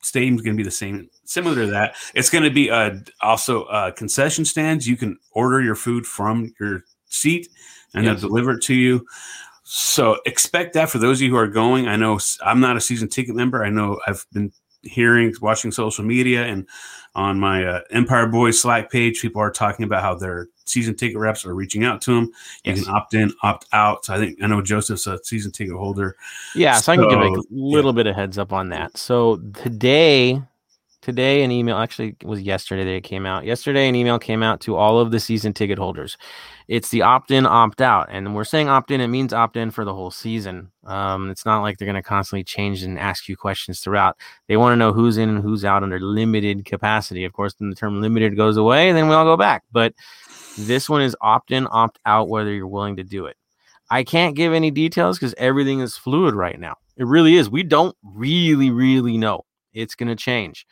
stadium's going to be the same, similar to that. It's going to be uh, also uh, concession stands. You can order your food from your seat, and Yes. they'll deliver it to you. So expect that for those of you who are going. I know I'm not a season ticket member. I know I've been hearing, watching social media, and on my uh, Empire Boys Slack page, people are talking about how their season ticket reps are reaching out to them. You Yes. can opt in, opt out. So I think I know Joseph's a season ticket holder. Yeah, so I can give a So, little bit of heads up on that. So today, today an email actually was yesterday that it came out. Yesterday an email came out to all of the season ticket holders. It's the opt-in, opt-out, and we're saying opt-in, it means opt-in for the whole season. Um, it's not like they're going to constantly change and ask you questions throughout. They want to know who's in and who's out under limited capacity. Of course, when the term limited goes away, then we all go back. But this one is opt-in, opt-out, whether you're willing to do it. I can't give any details because everything is fluid right now. It really is. We don't really, really know. It's going to change.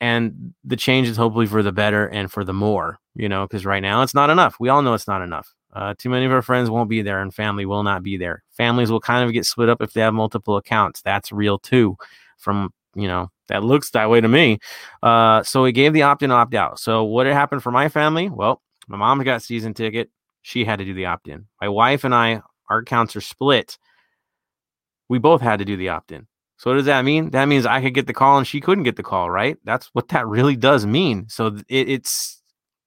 And the change is hopefully for the better and for the more, you know, because right now it's not enough. We all know it's not enough. Uh, too many of our friends won't be there and family will not be there. Families will kind of get split up if they have multiple accounts. That's real too, from, you know, that looks that way to me. Uh, so we gave the opt in, opt out. So what had happened for my family? Well, my mom got season ticket. She had to do the opt in. My wife and I, our accounts are split. We both had to do the opt in. So what does that mean? That means I could get the call and she couldn't get the call, right? That's what that really does mean. So it, it's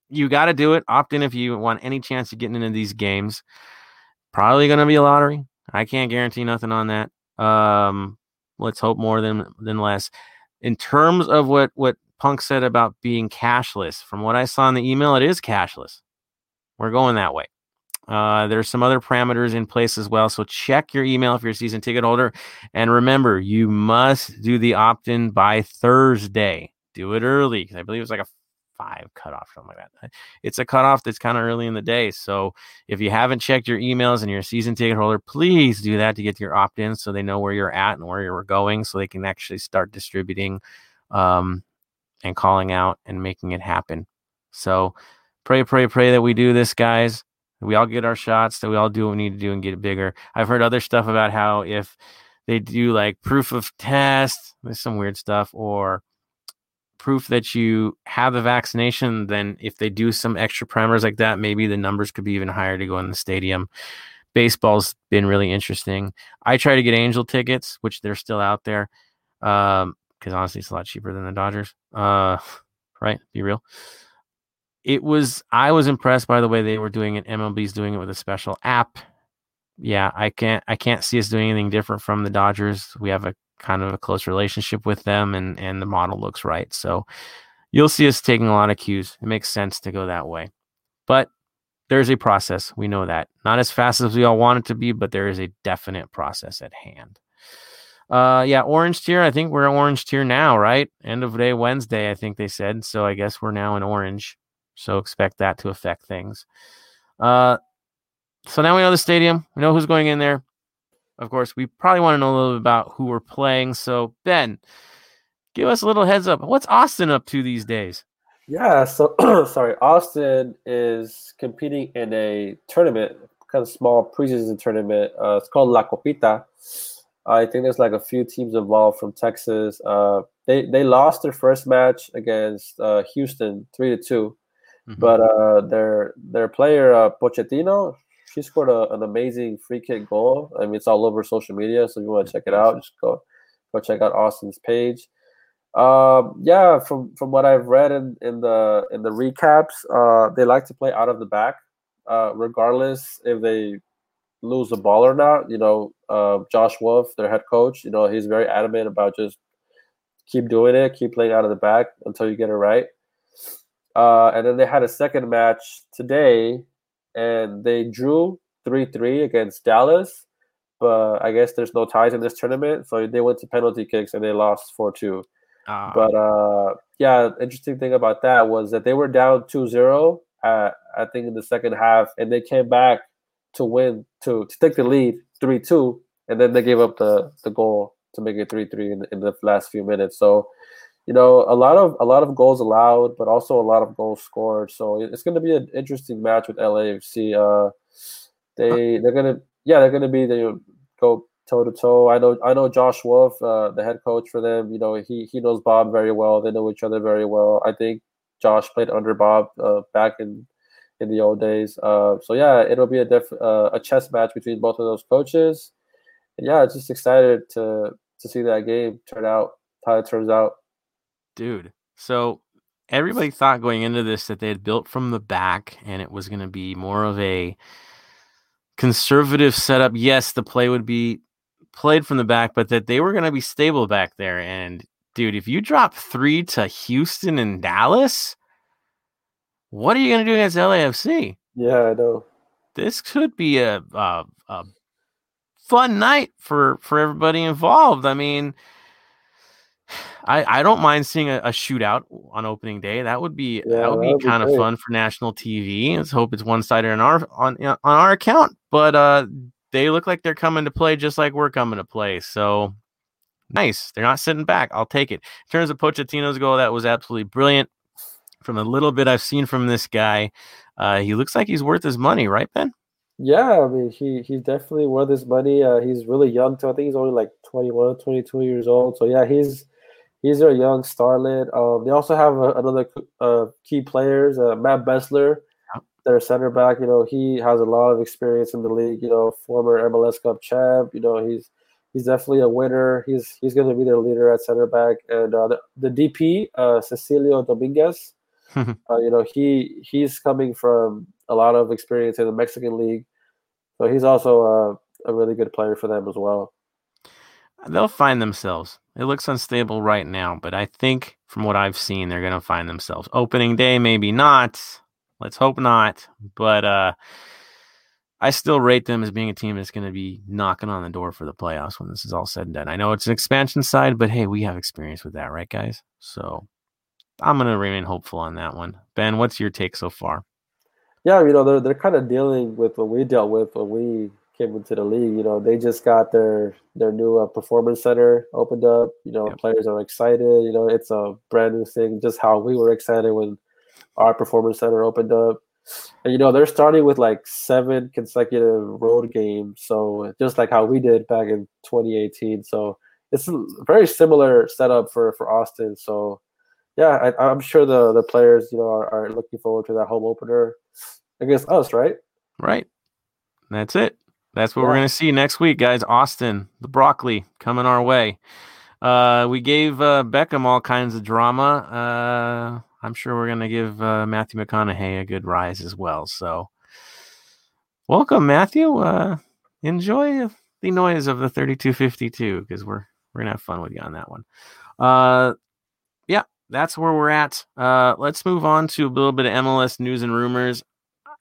you got to do it. Opt in if you want any chance of getting into these games. Probably going to be a lottery. I can't guarantee nothing on that. Um, let's hope more than than less. In terms of what what Punk said about being cashless, from what I saw in the email, it is cashless. We're going that way. Uh, there's some other parameters in place as well. So check your email if you're a season ticket holder. And remember, you must do the opt in by Thursday. Do it early because I believe it's like a five cutoff, or something like that. It's a cutoff that's kind of early in the day. So if you haven't checked your emails and you're a season ticket holder, please do that to get your opt in so they know where you're at and where you're going so they can actually start distributing um, and calling out and making it happen. So pray, pray, pray that we do this, guys. We all get our shots, that we all do what we need to do and get bigger. I've heard other stuff about how if they do like proof of test, there's some weird stuff, or proof that you have the vaccination, then if they do some extra primers like that, maybe the numbers could be even higher to go in the stadium. Baseball's been really interesting. I try to get Angel tickets, which they're still out there, because um, honestly, it's a lot cheaper than the Dodgers. Uh, right? Be real it was I was impressed by the way they were doing it. MLB's doing it with a special app. Yeah, I can't I can't see us doing anything different from the Dodgers. We have a kind of a close relationship with them and and the model looks right. So you'll see us taking a lot of cues. It makes sense to go that way. But there's a process. We know that. Not as fast as we all want it to be, but there is a definite process at hand. Uh yeah, orange tier. I think we're orange tier now, right? End of day Wednesday, I think they said. So I guess we're now in orange. So expect that to affect things. Uh, so now we know the stadium. We know who's going in there. Of course, we probably want to know a little bit about who we're playing. So Ben, give us a little heads up. What's Austin up to these days? Yeah, so sorry, Austin is competing in a tournament, kind of small preseason tournament. Uh, it's called La Copita. I think there's like a few teams involved from Texas. Uh, they they lost their first match against uh, Houston three to two. Mm-hmm. But uh, their their player uh, Pochettino, she scored a, an amazing free kick goal. I mean, it's all over social media, so if you want to check it out, just go go check out Austin's page. Um, yeah, from from what I've read in, in the in the recaps, uh, they like to play out of the back, uh, regardless if they lose the ball or not. You know, uh, Josh Wolff, their head coach, you know, he's very adamant about just keep doing it, keep playing out of the back until you get it right. Uh, and then they had a second match today, and they drew three three against Dallas. But I guess there's no ties in this tournament, so they went to penalty kicks and they lost four two. Uh, but uh, yeah, interesting thing about that was that they were down 2-0 I think in the second half, and they came back to win to to take the lead three two, and then they gave up the the goal to make it three three in, in the last few minutes. So you know, a lot of a lot of goals allowed, but also a lot of goals scored. So it's going to be an interesting match with LAFC. Uh, they they're gonna yeah they're gonna be they go toe to toe. I know I know Josh Wolff, uh, the head coach for them. You know he he knows Bob very well. They know each other very well. I think Josh played under Bob uh, back in in the old days. Uh, so yeah, it'll be a def, uh, a chess match between both of those coaches. And yeah, just excited to to see that game turn out how it turns out dude. So everybody thought going into this that they had built from the back and it was going to be more of a conservative setup. Yes, the play would be played from the back, but that they were going to be stable back there. And dude, if you drop three to Houston and Dallas, what are you going to do against LAFC? Yeah, I know. This could be a, a, a fun night for for everybody involved. I mean, I, I don't mind seeing a, a, shootout on opening day. That would be yeah, that would be kind of fun for national TV. Let's hope it's one sided on our on on our account. But uh, they look like they're coming to play just like we're coming to play. So nice. They're not sitting back. I'll take it. In terms of Pochettino's goal, that was absolutely brilliant. From a little bit I've seen from this guy, uh, he looks like he's worth his money, right, Ben? Yeah, I mean, he he's definitely worth his money. Uh, he's really young too. I think he's only like 21, 22 years old. So yeah, he's he's a young starlet. Um, they also have a, another uh, key players, uh, Matt Besler, their center back. You know, he has a lot of experience in the league. You know, former MLS Cup champ. You know, he's he's definitely a winner. He's he's going to be their leader at center back. And uh, the, the DP, uh, Cecilio Dominguez. uh, you know, he he's coming from a lot of experience in the Mexican league, so he's also a really good player for them as well. They'll find themselves. It looks unstable right now, but I think from what I've seen, they're going to find themselves. Opening day, maybe not. Let's hope not. But uh, I still rate them as being a team that's going to be knocking on the door for the playoffs when this is all said and done. I know it's an expansion side, but hey, we have experience with that, right, guys? So I'm going to remain hopeful on that one. Ben, what's your take so far? Yeah, you know, they're, they're kind of dealing with what we dealt with when we came into the league. You know, they just got their their new uh, performance center opened up. You know, yep. players are excited. You know, it's a brand new thing. Just how we were excited when our performance center opened up. And you know, they're starting with like seven consecutive road games. So just like how we did back in 2018. So it's a very similar setup for for Austin. So yeah, I, am sure the the players you know are, are looking forward to that home opener against us, right? Right. That's it. That's what yeah. we're going to see next week, guys. Austin, the broccoli coming our way. Uh, we gave uh, Beckham all kinds of drama. Uh, I'm sure we're going to give uh, Matthew McConaughey a good rise as well. So, welcome, Matthew. Uh, enjoy the noise of the 3252 because we're we're gonna have fun with you on that one. Uh, yeah, that's where we're at. Uh, let's move on to a little bit of MLS news and rumors.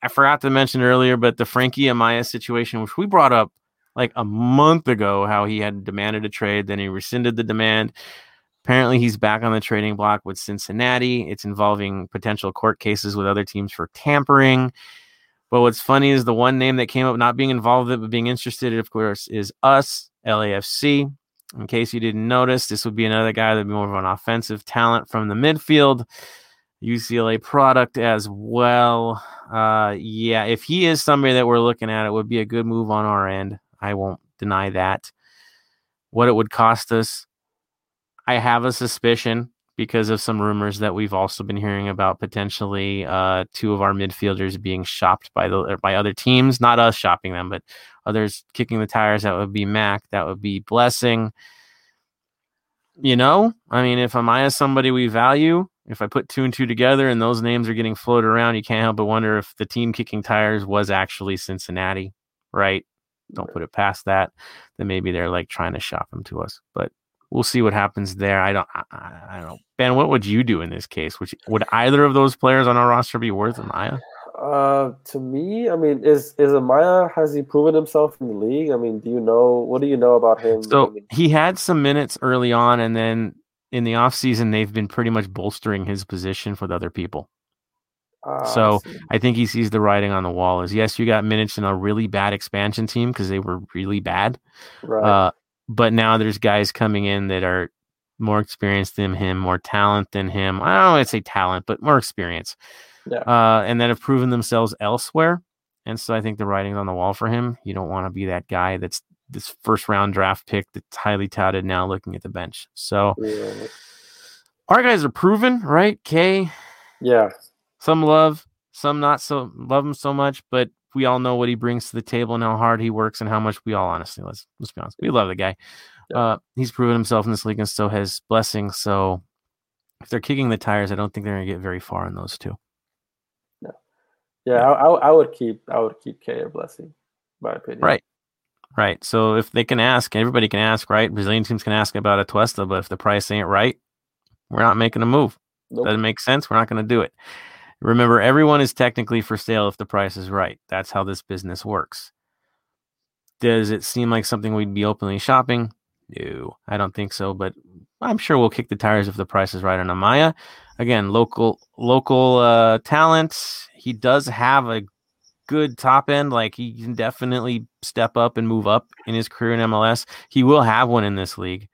I forgot to mention earlier, but the Frankie Amaya situation, which we brought up like a month ago, how he had demanded a trade, then he rescinded the demand. Apparently, he's back on the trading block with Cincinnati. It's involving potential court cases with other teams for tampering. But what's funny is the one name that came up not being involved with it, but being interested, of course, is us, LAFC. In case you didn't notice, this would be another guy that'd be more of an offensive talent from the midfield. UCLA product as well. Uh, yeah, if he is somebody that we're looking at, it would be a good move on our end. I won't deny that. What it would cost us, I have a suspicion because of some rumors that we've also been hearing about potentially uh, two of our midfielders being shopped by the by other teams, not us shopping them, but others kicking the tires. That would be Mac. That would be Blessing. You know, I mean, if Amaya is somebody we value, if I put two and two together and those names are getting floated around, you can't help but wonder if the team kicking tires was actually Cincinnati, right? Don't put it past that. Then maybe they're like trying to shop him to us, but we'll see what happens there. I don't, I, I don't know. Ben, what would you do in this case? Would you, would either of those players on our roster be worth Amaya? Uh, to me, I mean, is is Amaya has he proven himself in the league? I mean, do you know what do you know about him? So I mean, he had some minutes early on, and then in the offseason, they've been pretty much bolstering his position with other people. Uh, so I, I, think he sees the writing on the wall. Is yes, you got minutes in a really bad expansion team because they were really bad. Right. Uh, but now there's guys coming in that are more experienced than him, more talent than him. I don't want to say talent, but more experience. Yeah. Uh, and that have proven themselves elsewhere. And so I think the writing's on the wall for him. You don't want to be that guy that's this first round draft pick that's highly touted now looking at the bench. So yeah. our guys are proven, right? Kaye. Yeah. Some love, some not so love him so much, but we all know what he brings to the table and how hard he works and how much we all honestly let's let's be honest. We love the guy. Yeah. Uh, he's proven himself in this league and so has blessing. So if they're kicking the tires, I don't think they're gonna get very far in those two. Yeah. Yeah, I, I, I would keep I would keep Kaye or blessing, my opinion. Right. Right. So if they can ask, everybody can ask, right? Brazilian teams can ask about a Atuesta, but if the price ain't right, we're not making a move. Nope. Doesn't make sense. We're not going to do it. Remember, everyone is technically for sale if the price is right. That's how this business works. Does it seem like something we'd be openly shopping? No, I don't think so. But I'm sure we'll kick the tires if the price is right on Amaya. Again, local local uh, talent. He does have a good top end, like he can definitely step up and move up in his career in MLS. He will have one in this league.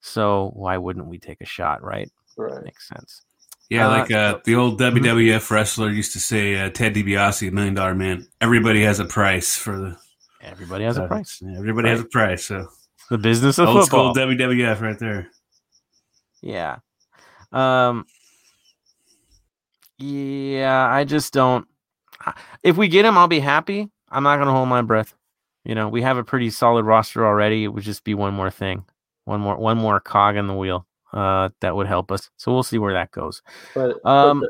So why wouldn't we take a shot, right? Right. Makes sense. Yeah, Uh, like uh, the old WWF wrestler used to say, uh, Ted DiBiase, Million Dollar Man. Everybody has a price for the Everybody has a uh, price. yeah, Everybody has a price. So The business of old football. school WWF right there. Yeah. Um Yeah, I just don't I- if we get him, I'll be happy. I'm not gonna hold my breath. You know, we have a pretty solid roster already. It would just be one more thing. One more one more cog in the wheel. Uh that would help us. So we'll see where that goes. But, but Um,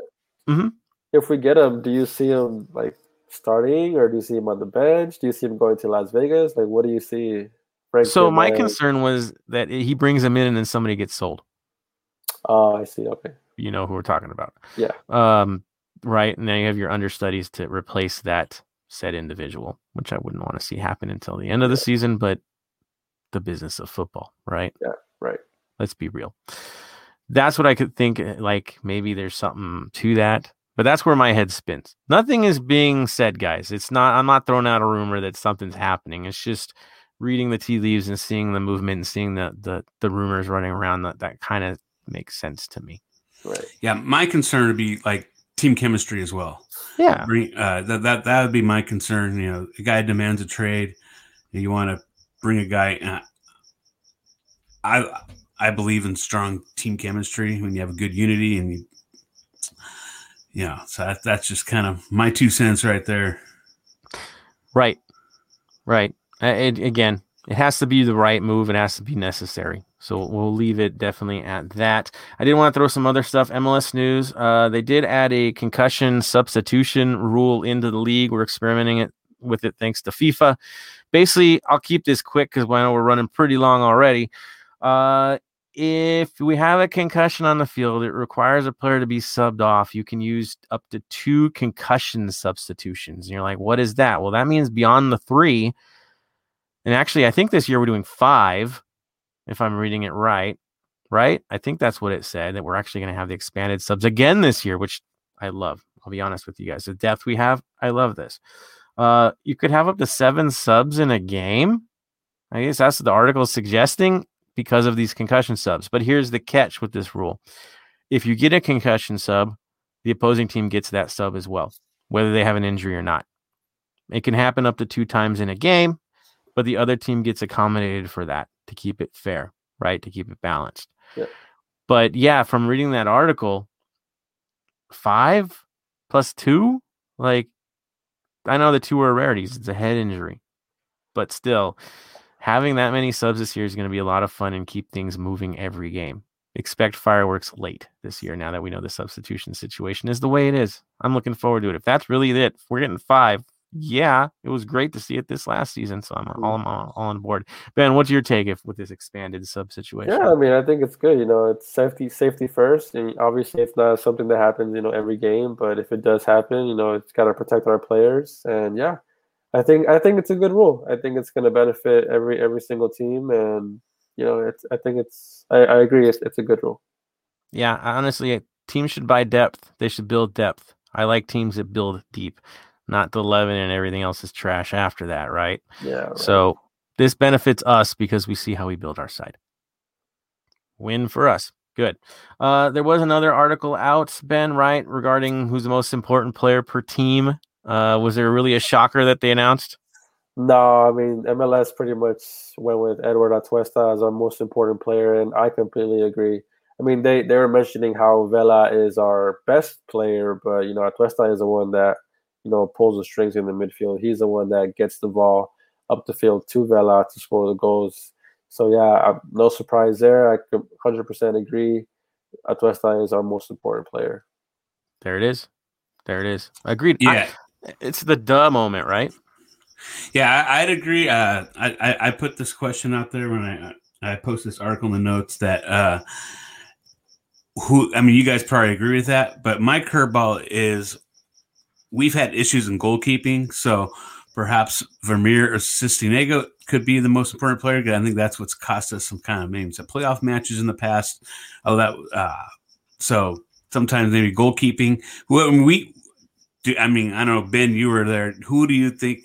the- mhm. if we get him, do you see him like starting, or do you see him on the bench? Do you see him going to Las Vegas? Like, what do you see? Frank So my concern was that he brings him in and then somebody gets sold. Oh, I see. Okay. You know who we're talking about. Yeah. Um, right. And then you have your understudies to replace that said individual, which I wouldn't want to see happen until the end of the season, but the business of football, right? Yeah, right. Let's be real. That's what I could think. uh, Like maybe there's something to that, but that's where my head spins. Nothing is being said, guys. It's not, I'm not throwing out a rumor that something's happening. It's just reading the tea leaves and seeing the movement and seeing the, the, the rumors running around that, that kind of makes sense to me. Right. Yeah, my concern would be like team chemistry as well. Yeah. Bring, uh, that that that would be my concern. You know, a guy demands a trade. You want to bring a guy. Uh, I I believe in strong team chemistry when you have a good unity and you. Yeah, so that, that's just kind of my two cents right there. Right. Right. It, again, it has to be the right move. It has to be necessary. So we'll leave it definitely at that. I did want to throw some other stuff. MLS news. Uh, they did add a concussion substitution rule into the league. We're experimenting it with it thanks to FIFA. Basically, I'll keep this quick because I know we're running pretty long already. Uh, if we have a concussion on the field, it requires a player to be subbed off. You can use up to two concussion substitutions. And you're like, what is that? Well, that means beyond the three. And actually, I think this year we're doing five, if I'm reading it right. Right? I think that's what it said that we're actually going to have the expanded subs again this year, which I love. I'll be honest with you guys. The depth we have, I love this. Uh, you could have up to seven subs in a game. I guess that's what the article is suggesting because of these concussion subs. But here's the catch with this rule if you get a concussion sub, the opposing team gets that sub as well, whether they have an injury or not. It can happen up to two times in a game, but the other team gets accommodated for that to keep it fair, right? To keep it balanced. Yeah. But yeah, from reading that article, five plus two, like I know the two are rarities. It's a head injury, but still, having that many subs this year is going to be a lot of fun and keep things moving every game. Expect fireworks late this year now that we know the substitution situation is the way it is. I'm looking forward to it. If that's really it, if we're getting five. Yeah, it was great to see it this last season, so I'm all, I'm all, all on board. Ben, what's your take if with this expanded sub situation? Yeah, I mean, I think it's good. You know, it's safety, safety first, and obviously, it's not something that happens, you know, every game. But if it does happen, you know, it's got to protect our players. And yeah, I think I think it's a good rule. I think it's going to benefit every every single team, and you know, it's I think it's I, I agree. It's it's a good rule. Yeah, honestly, teams should buy depth. They should build depth. I like teams that build deep, not the 11 and everything else is trash after that, right? Yeah. right. So this benefits us because we see how we build our side. Win for us. Good. Uh, there was another article out, Ben, right, regarding who's the most important player per team. Uh, was there really a shocker that they announced? No, I mean MLS pretty much went with Edward Atuesta as our most important player, and I completely agree. I mean, they they were mentioning how Vela is our best player, but you know, Atuesta is the one that you know pulls the strings in the midfield. He's the one that gets the ball up the field to Vela to score the goals. So yeah, I'm, no surprise there. I could 100% agree. Atuesta is our most important player. There it is. There it is. Agreed. I- Yeah, it's the duh moment, right? yeah, I, I'd agree. Uh, I, I I put this question out there when I I post this article in the notes that uh, who I mean, you guys probably agree with that, but my curveball is we've had issues in goalkeeping, so perhaps Vermeer or Sisniega could be the most important player. I think that's what's cost us some kind of names. at playoff matches in the past. Oh, that uh, so sometimes maybe goalkeeping. Well, we do I mean I don't know Ben, you were there. Who do you think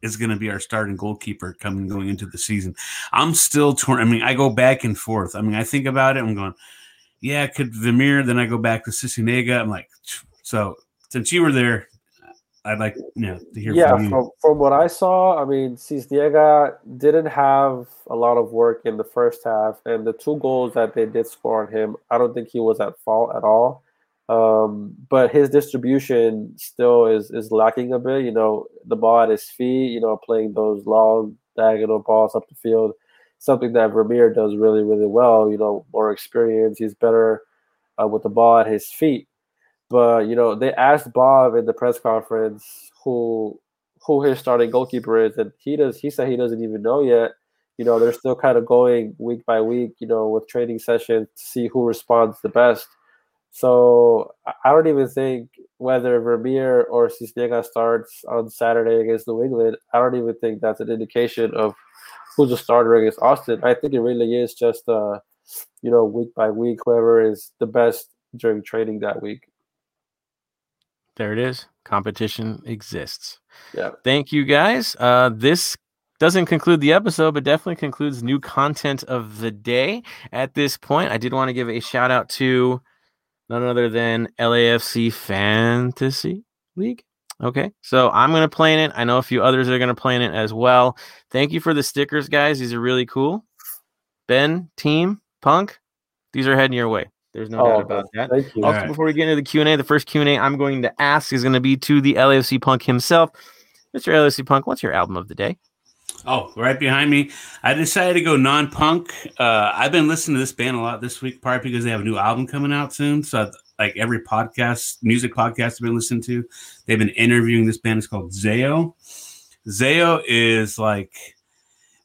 is going to be our starting goalkeeper coming going into the season? I'm still torn. I mean, I go back and forth. I mean, I think about it. I'm going, yeah, could Vermeer? Then I go back to Sisniega. I'm like, so since you were there, I'd like you know, to hear yeah, from you. from, from what I saw, I mean, Sisniega didn't have a lot of work in the first half, and the two goals that they did score on him, I don't think he was at fault at all. Um, but his distribution still is is lacking a bit. You know, the ball at his feet, you know, playing those long diagonal balls up the field, something that Vermeer does really, really well. You know, more experience. He's better uh, with the ball at his feet. But you know, they asked Bob in the press conference who who his starting goalkeeper is, and he does. He said he doesn't even know yet. You know, they're still kind of going week by week. You know, with training sessions to see who responds the best. So I don't even think whether Vermeer or Sisniega starts on Saturday against New England. I don't even think that's an indication of who's a starter against Austin. I think it really is just uh, you know, week by week, whoever is the best during training that week. There it is. Competition exists. Yeah. Thank you guys. Uh, this doesn't conclude the episode, but definitely concludes new content of the day. At this point, I did want to give a shout out to none other than LAFC Fantasy League. Okay, so I'm going to play in it. I know a few others are going to play in it as well. Thank you for the stickers, guys. These are really cool. Ben, team, punk, these are heading your way. There's no doubt about that. Thank you. Also, Alright. before we get into the Q and A, the first Q and A I'm going to ask is going to be to the LAFC Punk himself, Mr. LAFC Punk. What's your album of the day? Oh, right behind me. I decided to go non-punk. Uh, I've been listening to this band a lot this week, part because they have a new album coming out soon. So, like every podcast, music podcast I've been listening to, they've been interviewing this band. It's called Zao. Zao is like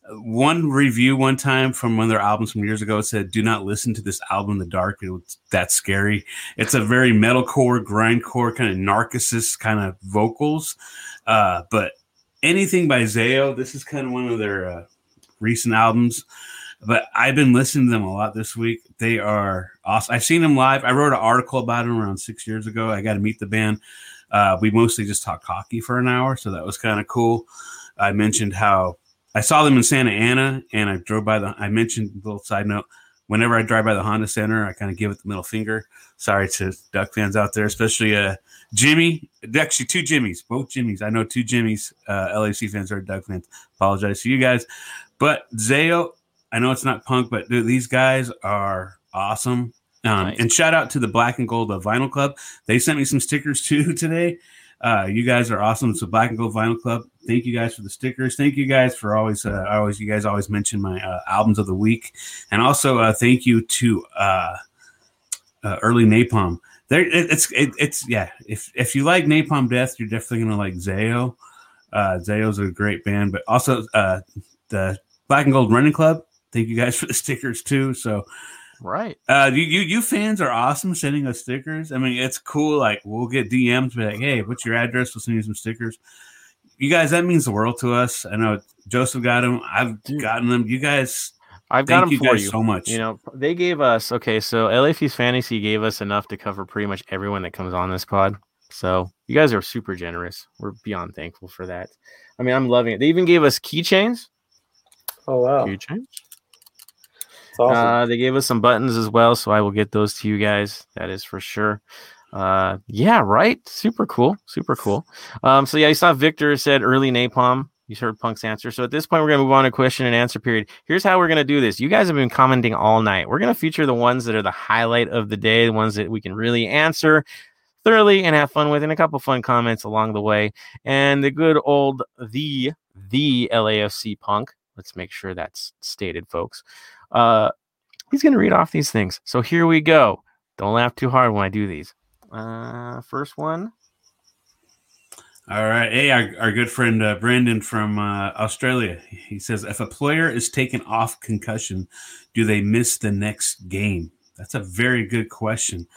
one review one time from one of their albums from years ago said, "Do not listen to this album in the dark. It's that scary. It's a very metalcore, grindcore kind of narcissist kind of vocals, uh, but." anything by Zao. This is kind of one of their uh, recent albums, but I've been listening to them a lot this week. They are awesome. I've seen them live. I wrote an article about them around six years ago. I got to meet the band. Uh, we mostly just talked hockey for an hour, so that was kind of cool. I mentioned how I saw them in Santa Ana, and I drove by the. I mentioned a little side note. Whenever I drive by the Honda Center, I kind of give it the middle finger. Sorry to Duck fans out there, especially uh, Jimmy, actually two Jimmys, both Jimmys. I know two Jimmys. Uh, LAC fans are Duck fans. Apologize to you guys, but Zao. I know it's not punk, but dude, these guys are awesome. Um, Nice. And shout out to the Black and Gold uh, Vinyl Club. They sent me some stickers too today. Uh, you guys are awesome. So Black and Gold Vinyl Club. Thank you guys for the stickers. Thank you guys for always, uh, always, you guys always mention my uh, albums of the week, and also uh, thank you to uh, uh, Early Napalm. There, it, it's, it, it's, yeah. If if you like Napalm Death, you're definitely gonna like Zao. Uh, Zao's a great band, but also uh, the Black and Gold Running Club. Thank you guys for the stickers too. So Right. uh, you, you you fans are awesome sending us stickers. I mean, it's cool. Like we'll get DMs, be like, "Hey, what's your address?" We'll send you some stickers. You guys, that means the world to us. I know Joseph got them. I've Dude. gotten them. You guys, I've got thank them you for guys you. so much. You know, they gave us okay. So LAFC Fantasy gave us enough to cover pretty much everyone that comes on this pod. So you guys are super generous. We're beyond thankful for that. I mean, I'm loving it. They even gave us keychains. Oh wow, Keychains. Awesome. Uh, they gave us some buttons as well, so I will get those to you guys. That is for sure. Uh, yeah, right. Super cool. Super cool. Um, so yeah, you saw Victor said early napalm. You heard Punk's answer. So at this point, we're gonna move on to question and answer period. Here's how we're gonna do this. You guys have been commenting all night. We're gonna feature the ones that are the highlight of the day, the ones that we can really answer thoroughly and have fun with, and a couple fun comments along the way. And the good old the the LAFC Punk. Let's make sure that's stated, folks. Uh, he's going to read off these things. So here we go. Don't laugh too hard when I do these. Uh, first one. All right. Hey, our, our good friend uh, Brandon from uh, Australia. He says, if a player is taken off concussion, do they miss the next game? That's a very good question.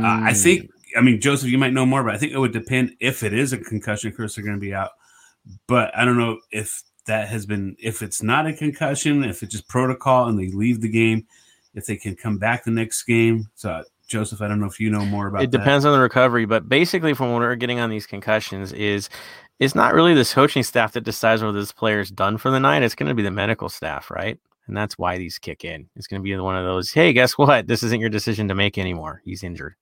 Uh, I Mm, think, I mean, Joseph, you might know more, but I think it would depend if it is a concussion. Of course, they're going to be out. But I don't know if that has been, if it's not a concussion, if it's just protocol and they leave the game, if they can come back the next game. So Joseph, I don't know if you know more about. It depends that. on the recovery, but basically, from what we're getting on these concussions, is it's not really this coaching staff that decides whether this player is done for the night. It's going to be the medical staff, right? And that's why these kick in. It's going to be one of those. Hey, guess what? This isn't your decision to make anymore. He's injured.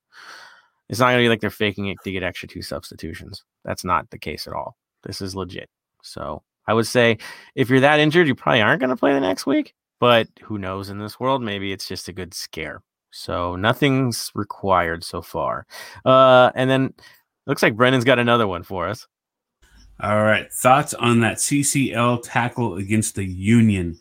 It's not going to be like they're faking it to get extra two substitutions. That's not the case at all. This is legit. So I would say if you're that injured, you probably aren't going to play the next week. But who knows in this world? Maybe it's just a good scare. So nothing's required so far. Uh, and then looks like Brendan's got another one for us. All right. Thoughts on that CCL tackle against the Union?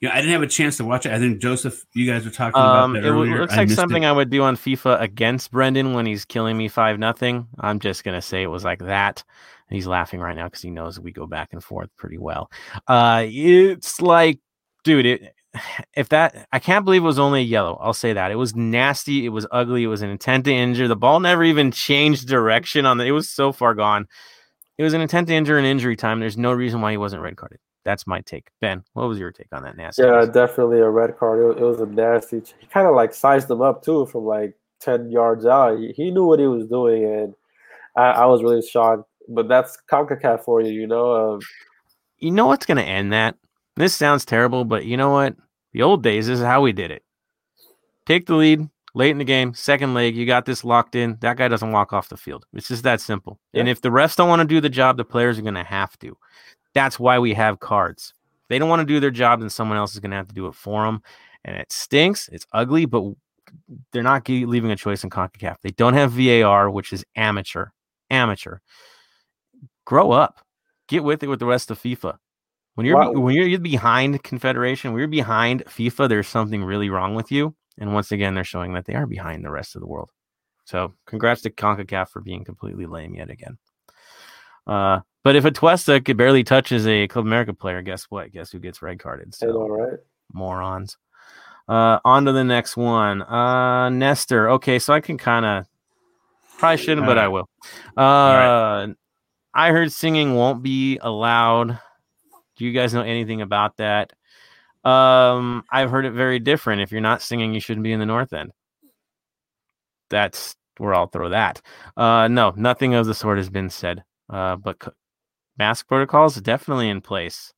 You know, I didn't have a chance to watch it. I think Joseph, you guys were talking Um, about that it earlier. looks like missed something it. I would do on FIFA against Brendan when he's killing me five nothing. I'm just gonna say it was like that. And he's laughing right now because he knows we go back and forth pretty well. Uh, it's like, dude, it, if that I can't believe it was only a yellow. I'll say that it was nasty. It was ugly. It was an intent to injure. The ball never even changed direction on the. It was so far gone. It was an intent to injure in injury time. There's no reason why he wasn't red carded. That's my take. Ben, what was your take on that nasty? Yeah, definitely a red card. It, wa- it was a nasty. He kind of like sized him up too from like ten yards out. He, he knew what he was doing, and I, I was really shocked. But that's Concacaf for you, you know. Um, you know what's going to end that? This sounds terrible, but you know what? The old days, this is how we did it. Take the lead late in the game, second leg, you got this locked in. That guy doesn't walk off the field. It's just that simple. And if the refs don't want to do the job, the players are going to have to. That's why we have cards. If they don't want to do their job, then someone else is going to have to do it for them. And it stinks. It's ugly, but they're not leaving a choice in CONCACAF. They don't have VAR, which is amateur. Amateur. Grow up. Get with it with the rest of FIFA. When you're Wow. when you're, you're behind Confederation, when you're behind FIFA, there's something really wrong with you. And once again, they're showing that they are behind the rest of the world. So congrats to CONCACAF for being completely lame yet again. Uh, but if Atuesta could barely touches a Club America player, guess what? Guess who gets red carded? So right? morons. Uh, on to the next one. Uh, Nestor. Okay, so I can kind of probably shouldn't, but I will. Uh, Alright. I heard singing won't be allowed. Do you guys know anything about that? Um, I've heard it very different. If you're not singing, you shouldn't be in the North End. That's where I'll throw that. Uh, no, nothing of the sort has been said. Uh, but mask protocols definitely in place.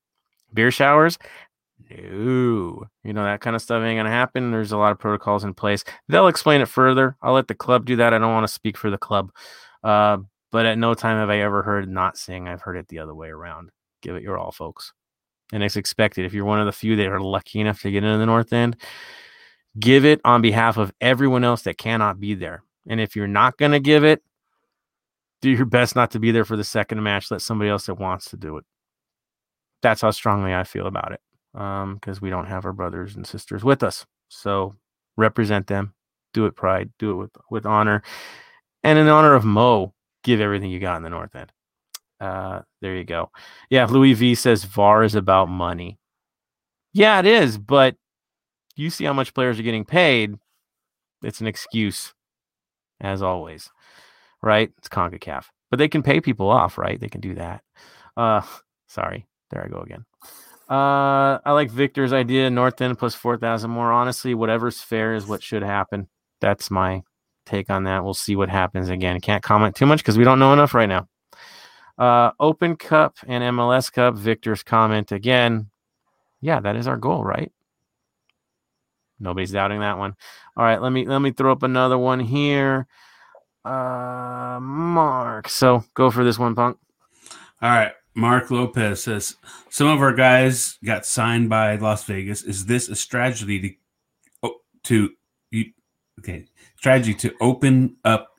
Beer showers, no, you know that kind of stuff ain't gonna happen. There's a lot of protocols in place. They'll explain it further. I'll let the club do that. I don't want to speak for the club, uh, but at no time have I ever heard not sing. I've heard it the other way around. Give it your all, folks, and it's expected. If you're one of the few that are lucky enough to get into the North End, give it on behalf of everyone else that cannot be there. And if you're not gonna give it, do your best not to be there for the second match. Let somebody else that wants to do it. That's how strongly I feel about it. Um, because we don't have our brothers and sisters with us. So represent them, do it pride, do it with with honor, and in honor of Mo, give everything you got in the North End. Uh, there you go. Yeah, Louis V says VAR is about money. Yeah, it is, but you see how much players are getting paid. It's an excuse, as always, right? It's CONCACAF, but they can pay people off, right? They can do that. Uh, sorry, there I go again. Uh, I like Victor's idea. North End plus four thousand more. Honestly, whatever's fair is what should happen. That's my take on that. We'll see what happens. Again, can't comment too much because we don't know enough right now. Uh, Open Cup and MLS Cup. Victor's comment again. Yeah, that is our goal, right? Nobody's doubting that one. All right, let me let me throw up another one here. Uh, Mark. So go for this one, Punk. All right. Mark Lopez says some of our guys got signed by Las Vegas. Is this a strategy to oh, to you- okay strategy to open up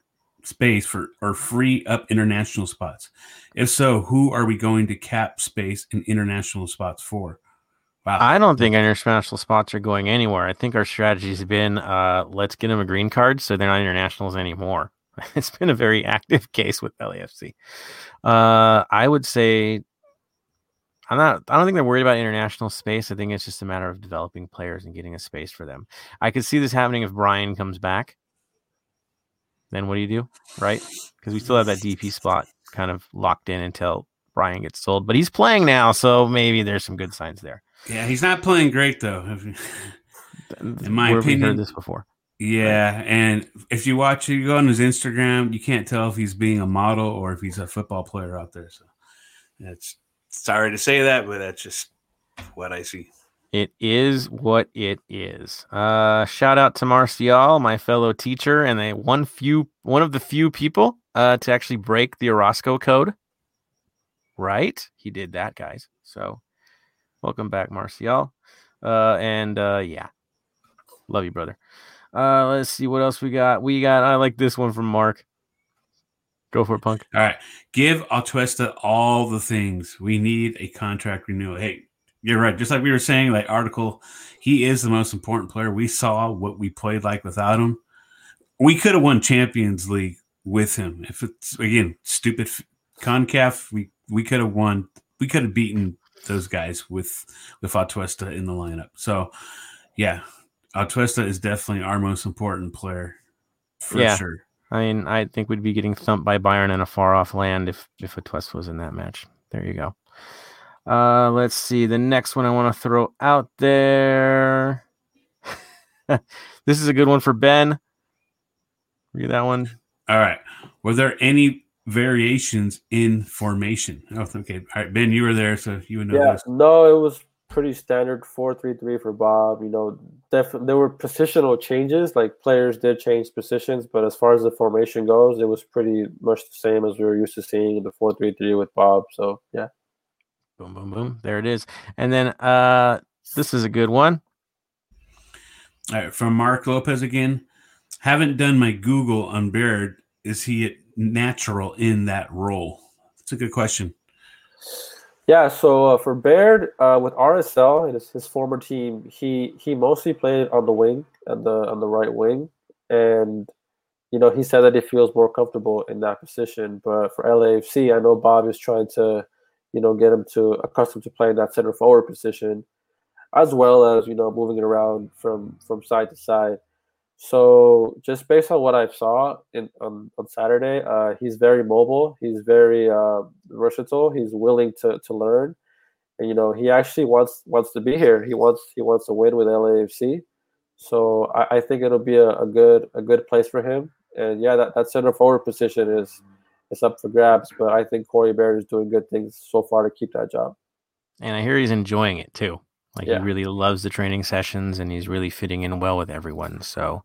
space for or free up international spots? If so, who are we going to cap space in international spots for? Wow. I don't think international spots are going anywhere. I think our strategy's been uh, let's get them a green card so they're not internationals anymore. It's been a very active case with LAFC. Uh, I would say I'm not. I don't think they're worried about international space. I think it's just a matter of developing players and getting a space for them. I could see this happening if Brian comes back. Then what do you do, right? Because we still have that DP spot kind of locked in until Brian gets sold. But he's playing now, so maybe there's some good signs there. yeah, he's not playing great though. In my Where opinion- heard this before. Yeah, and if you watch, you go on his Instagram, you can't tell if he's being a model or if he's a football player out there. So it's sorry to say that, but that's just what I see. It is what it is. Uh, shout out to Marcial, my fellow teacher, and a one few one of the few people uh, to actually break the Orozco code. Right, he did that, guys. So, welcome back, Marcial. Uh, and uh, yeah, love you, brother. Uh, let's see what else we got. We got. I like this one from Mark. Go for it, Punk. All right, give Atuesta all the things we need a contract renewal. Hey, you're right. Just like we were saying, like article, he is the most important player. We saw what we played like without him. We could have won Champions League with him. If it's again stupid Concaf, we we could have won. We could have beaten those guys with with Atuesta in the lineup. So, yeah, Atuesta is definitely our most important player for Yeah. sure. I mean, I think we'd be getting thumped by Bayern in a far off land if if Atuesta was in that match. There you go. Uh, let's see. The next one I want to throw out there. this is a good one for Ben. Read that one. All right. Were there any variations in formation? Oh, okay. All right, Ben, you were there, so you would know Yeah, this. no, it was pretty standard four three three for Bob. You know, def- there were positional changes, like players did change positions, but as far as the formation goes, it was pretty much the same as we were used to seeing in the four three three with Bob. So yeah, Boom, boom, boom. There it is. And then uh, this is a good one. All right, from Mark Lopez again. Haven't done my Google on Baird. Is he natural in that role? That's a good question. yeah. So uh, for Baird, uh, with RSL, his, his former team, he he mostly played on the wing, on the on the right wing, and you know he said that he feels more comfortable in that position. But for LAFC, I know Bob is trying to, you know, get him to accustomed to playing that center forward position, as well as you know moving it around from from side to side. So just based on what I saw in on, on Saturday, uh, he's very mobile. He's very uh, versatile. He's willing to, to learn, and you know he actually wants wants to be here. He wants he wants to win with LAFC. So I, I think it'll be a, a good a good place for him. And yeah, that, that center forward position is is up for grabs. But I think Corey Baird is doing good things so far to keep that job. And I hear he's enjoying it too. Like Yeah. he really loves the training sessions and he's really fitting in well with everyone. So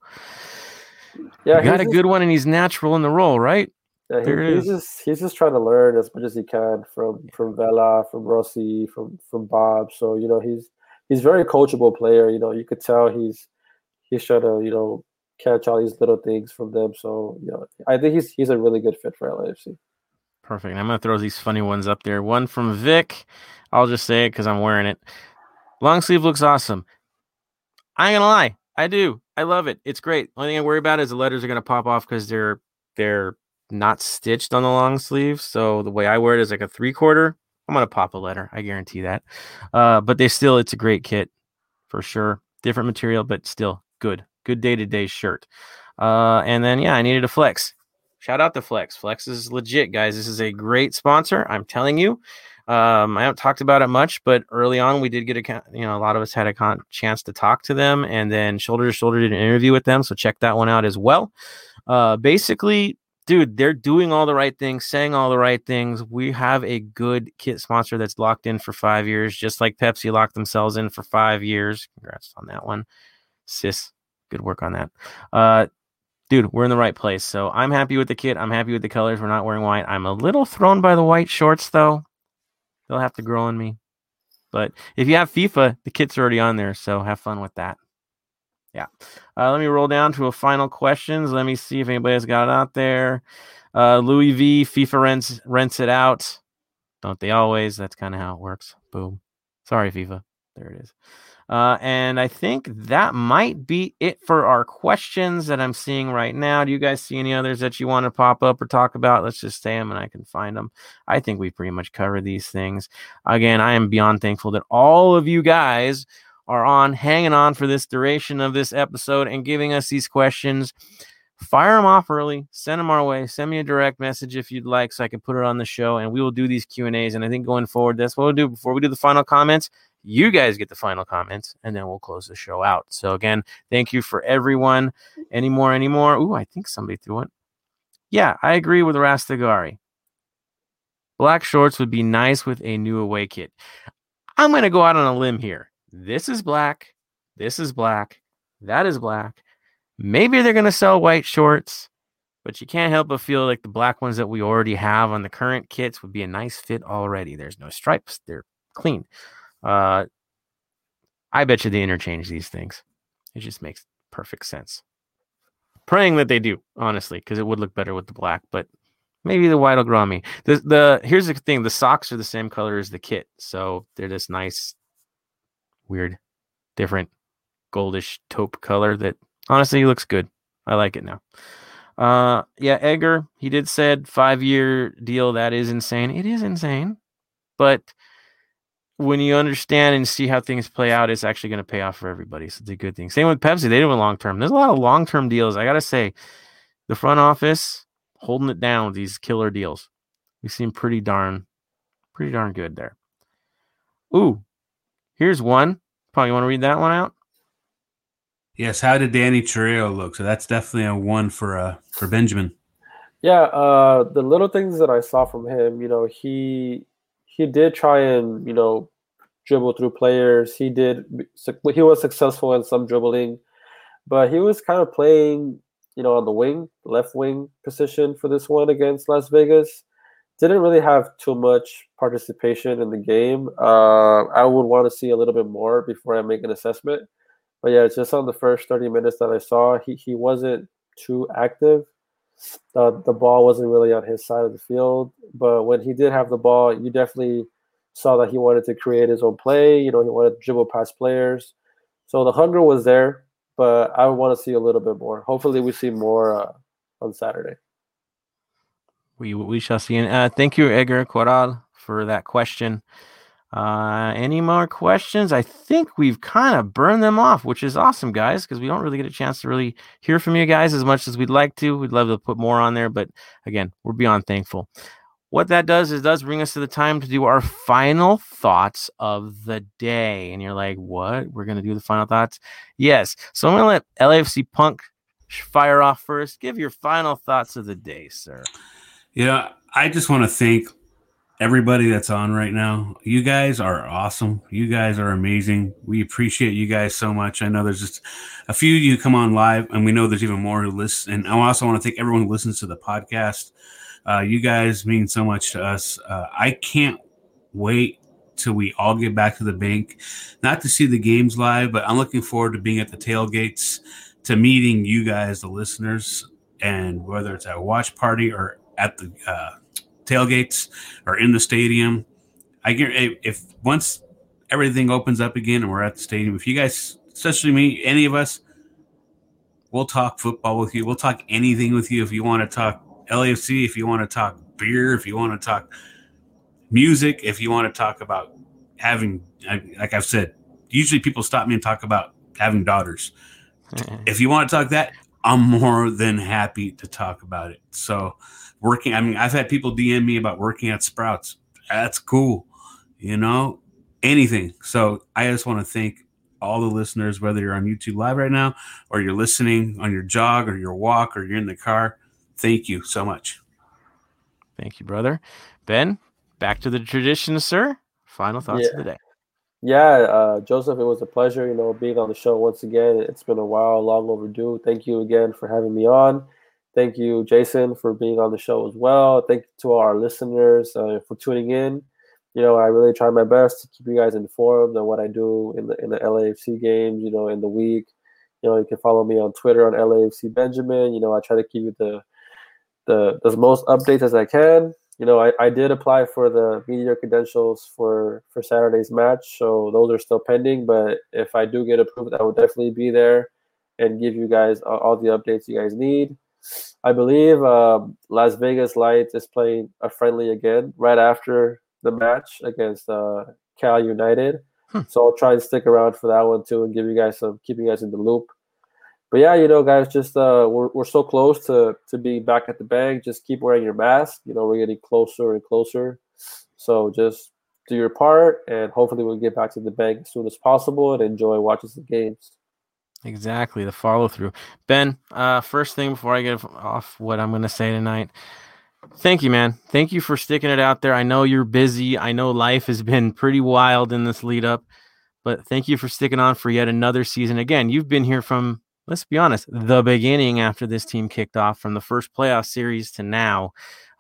Yeah, got a just- good one and he's natural in the role, right? Yeah, he, he's is. just he's just trying to learn as much as he can from from Vela, from Rossi, from from Bob. So you know he's he's very coachable player. You know you could tell he's he's trying to you know catch all these little things from them. So you know I think he's he's a really good fit for LAFC. Perfect. And I'm gonna throw these funny ones up there. One from Vic. I'll just say it because I'm wearing it. Long sleeve looks awesome. I ain't gonna lie, I do. I love it. It's great. Only thing I worry about is the letters are gonna pop off because they're they're not stitched on the long sleeve. So the way I wear it is like a three quarter. I'm gonna pop a letter. I guarantee that. Uh, but they still, it's a great kit for sure. Different material, but still good. Good day to day shirt. Uh, and then yeah, I needed a flex. Shout out to Flex. Flex is legit, guys. This is a great sponsor. I'm telling you. Um, I haven't talked about it much, but early on we did get a you know a lot of us had a con- chance to talk to them, and then shoulder to shoulder did an interview with them. So check that one out as well. Uh, basically, dude, they're doing all the right things, saying all the right things. We have a good kit sponsor that's locked in for five years, just like Pepsi locked themselves in for five years. Congrats on that one, sis. Good work on that. Uh, dude, we're in the right place. So I'm happy with the kit. I'm happy with the colors. We're not wearing white. I'm a little thrown by the white shorts though. They'll have to grow on me. But if you have FIFA, the kit's already on there, so have fun with that. Yeah. Uh, let me roll down to a final questions. Let me see if anybody has got it out there. Uh, Louis V. FIFA rents rents it out. Don't they always? That's kind of how it works. Boom. Sorry, FIFA. There it is. Uh, and I think that might be it for our questions that I'm seeing right now. Do you guys see any others that you want to pop up or talk about? Let's just say them and I can find them. I think we pretty much covered these things. Again, I am beyond thankful that all of you guys are on, hanging on for this duration of this episode and giving us these questions. Fire them off early, send them our way, send me a direct message if you'd like so I can put it on the show and we will do these Q&As and I think going forward that's what we'll do before we do the final comments. You guys get the final comments and then we'll close the show out. So again, thank you for everyone. Any more, any more? Ooh, I think somebody threw it. Yeah, I agree with Rastigari. Black shorts would be nice with a new away kit. I'm going to go out on a limb here. This is black. This is black. That is black. Maybe they're going to sell white shorts, but you can't help but feel like the black ones that we already have on the current kits would be a nice fit already. There's no stripes, they're clean. Uh, I bet you they interchange these things. It just makes perfect sense. Praying that they do, honestly, because it would look better with the black, but maybe the white will grow on me. The the here's the thing: the socks are the same color as the kit, so they're this nice, weird, different goldish taupe color that honestly he looks good. I like it now. Uh, yeah, Edgar, he did said five year deal. That is insane. It is insane, but when you understand and see how things play out, it's actually going to pay off for everybody. So it's a good thing. Same with Pepsi. They do a long term. There's a lot of long term deals. I got to say, the front office holding it down with these killer deals. We seem pretty darn, pretty darn good there. Ooh, here's one. You want to read that one out? Yes. How did Danny Trejo look? So that's definitely a one for uh for Benjamin. Yeah, uh, the little things that I saw from him, you know, he he did try and you know dribble through players. He did. He was successful in some dribbling, but he was kind of playing, you know, on the wing, left wing position for this one against Las Vegas. Didn't really have too much participation in the game. Uh, I would want to see a little bit more before I make an assessment. But yeah, just on the first 30 minutes that I saw, he, he wasn't too active. The, the ball wasn't really on his side of the field. But when he did have the ball, you definitely saw that he wanted to create his own play. You know, he wanted to dribble past players. So the hunger was there, but I want to see a little bit more. Hopefully, we see more uh, on Saturday. We we shall see. And uh, thank you, Edgar Coral, for that question. Uh, any more questions? I think we've kind of burned them off, which is awesome, guys, because we don't really get a chance to really hear from you guys as much as we'd like to. We'd love to put more on there, but again, we're beyond thankful. What that does is does bring us to the time to do our final thoughts of the day. And you're like, what? We're to do the final thoughts? Yes. So I'm to let LAFC Punk fire off first. Give your final thoughts of the day, sir. Yeah, I just want to thank everybody that's on right now. You guys are awesome. You guys are amazing. We appreciate you guys so much. I know there's just a few of you come on live, and we know there's even more who listen. And I also want to thank everyone who listens to the podcast. Uh, you guys mean so much to us. Uh, I can't wait till we all get back to the bank, not to see the games live, but I'm looking forward to being at the tailgates, to meeting you guys, the listeners, and whether it's at a watch party or at the uh, tailgates or in the stadium. I get if once everything opens up again and we're at the stadium, if you guys, especially me, any of us, we'll talk football with you. We'll talk anything with you. If you want to talk LAFC, if you want to talk beer, if you want to talk music, if you want to talk about having, like I've said, usually people stop me and talk about having daughters. Mm-hmm. if you want to talk that, I'm more than happy to talk about it. So, working. I mean, I've had people DM me about working at Sprouts. That's cool, you know, anything. So I just want to thank all the listeners, whether you're on YouTube Live right now or you're listening on your jog or your walk or you're in the car. Thank you so much. Thank you, brother. Ben, back to the tradition, sir. Final thoughts yeah. of the day. Yeah, uh, Joseph, it was a pleasure, you know, being on the show once again. It's been a while, long overdue. Thank you again for having me on. Thank you, Jason, for being on the show as well. Thank you to our listeners uh, for tuning in. You know, I really try my best to keep you guys informed on what I do in the in the LAFC games. You know, in the week. You know, you can follow me on Twitter on LAFC Benjamin. You know, I try to keep you the the the most updates as I can. You know, I, I did apply for the media credentials for for Saturday's match, so those are still pending. But if I do get approved, I will definitely be there and give you guys all the updates you guys need. I believe um, Las Vegas Lights is playing a friendly again right after the match against uh, Cal United. Hmm. So I'll try and stick around for that one too and give you guys some, keep you guys in the loop. but yeah, you know, guys, just uh, we're we're so close to to being back at the bank. Just keep wearing your mask. You know, we're getting closer and closer. So just do your part, and hopefully we'll get back to the bank as soon as possible and enjoy watching the games. Exactly the follow through. Ben, uh, first thing before I get off what I'm going to say tonight, thank you, man. Thank you for sticking it out there. I know you're busy. I know life has been pretty wild in this lead up, but thank you for sticking on for yet another season. Again, you've been here from let's be honest, the beginning after this team kicked off from the first playoff series to now.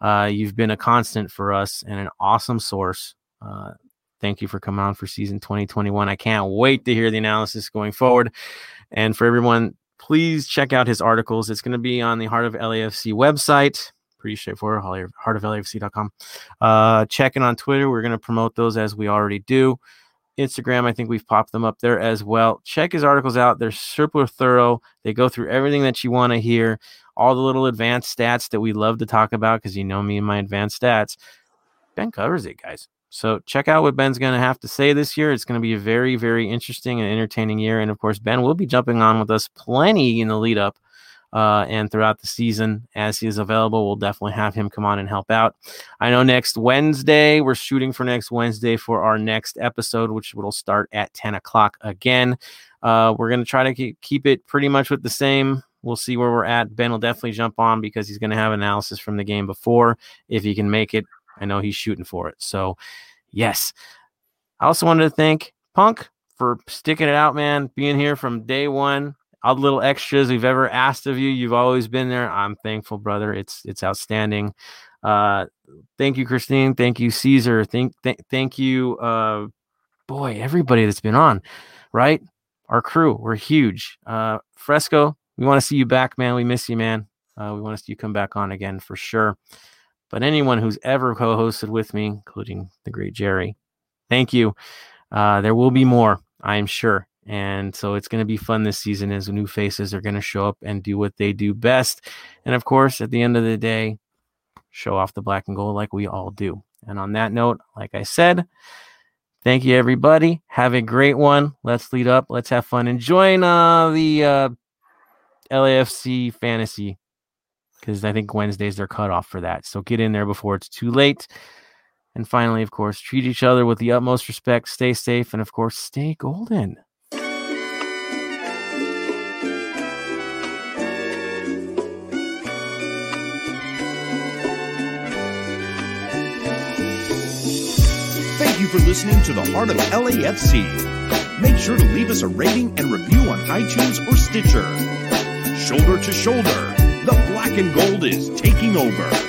Uh, you've been a constant for us and an awesome source. Uh, thank you for coming on for season 2021. I can't wait to hear the analysis going forward. And for everyone, please check out his articles. It's going to be on the Heart of LAFC website. Pretty straightforward, heartoflafc.com. Uh, check in on Twitter. We're going to promote those as we already do. Instagram. I think we've popped them up there as well. Check his articles out. They're super thorough. They go through everything that you want to hear, all the little advanced stats that we love to talk about because you know me and my advanced stats. Ben covers it, guys. So check out what Ben's going to have to say this year. It's going to be a very, very interesting and entertaining year. And of course, Ben will be jumping on with us plenty in the lead up uh, and throughout the season as he is available. We'll definitely have him come on and help out. I know next Wednesday, we're shooting for next Wednesday for our next episode, which will start at 10 o'clock again. Uh, we're going to try to keep, keep it pretty much with the same. We'll see where we're at. Ben will definitely jump on because he's going to have analysis from the game before. If he can make it, I know he's shooting for it. So, yes. I also wanted to thank Punk for sticking it out, man, being here from day one all the little extras we've ever asked of you. You've always been there. I'm thankful, brother. It's it's outstanding. Uh, thank you, Christine. Thank you, Caesar. Thank th- thank you, uh, boy, everybody that's been on, right? Our crew, we're huge. Uh, Fresco, we want to see you back, man. We miss you, man. Uh, we want to see you come back on again for sure. But anyone who's ever co-hosted with me, including the great Jerry, thank you. Uh, there will be more, I am sure. And so it's going to be fun this season as new faces are going to show up and do what they do best. And of course, at the end of the day, show off the black and gold like we all do. And on that note, like I said, thank you everybody. Have a great one. Let's lead up. Let's have fun. Enjoying uh, the uh, LAFC fantasy because I think Wednesdays are cutoff for that. So get in there before it's too late. And finally, of course, treat each other with the utmost respect. Stay safe. And of course, stay golden. Thank you for listening to the Heart of LAFC. Make sure to leave us a rating and review on iTunes or Stitcher. Shoulder to shoulder, and gold is taking over.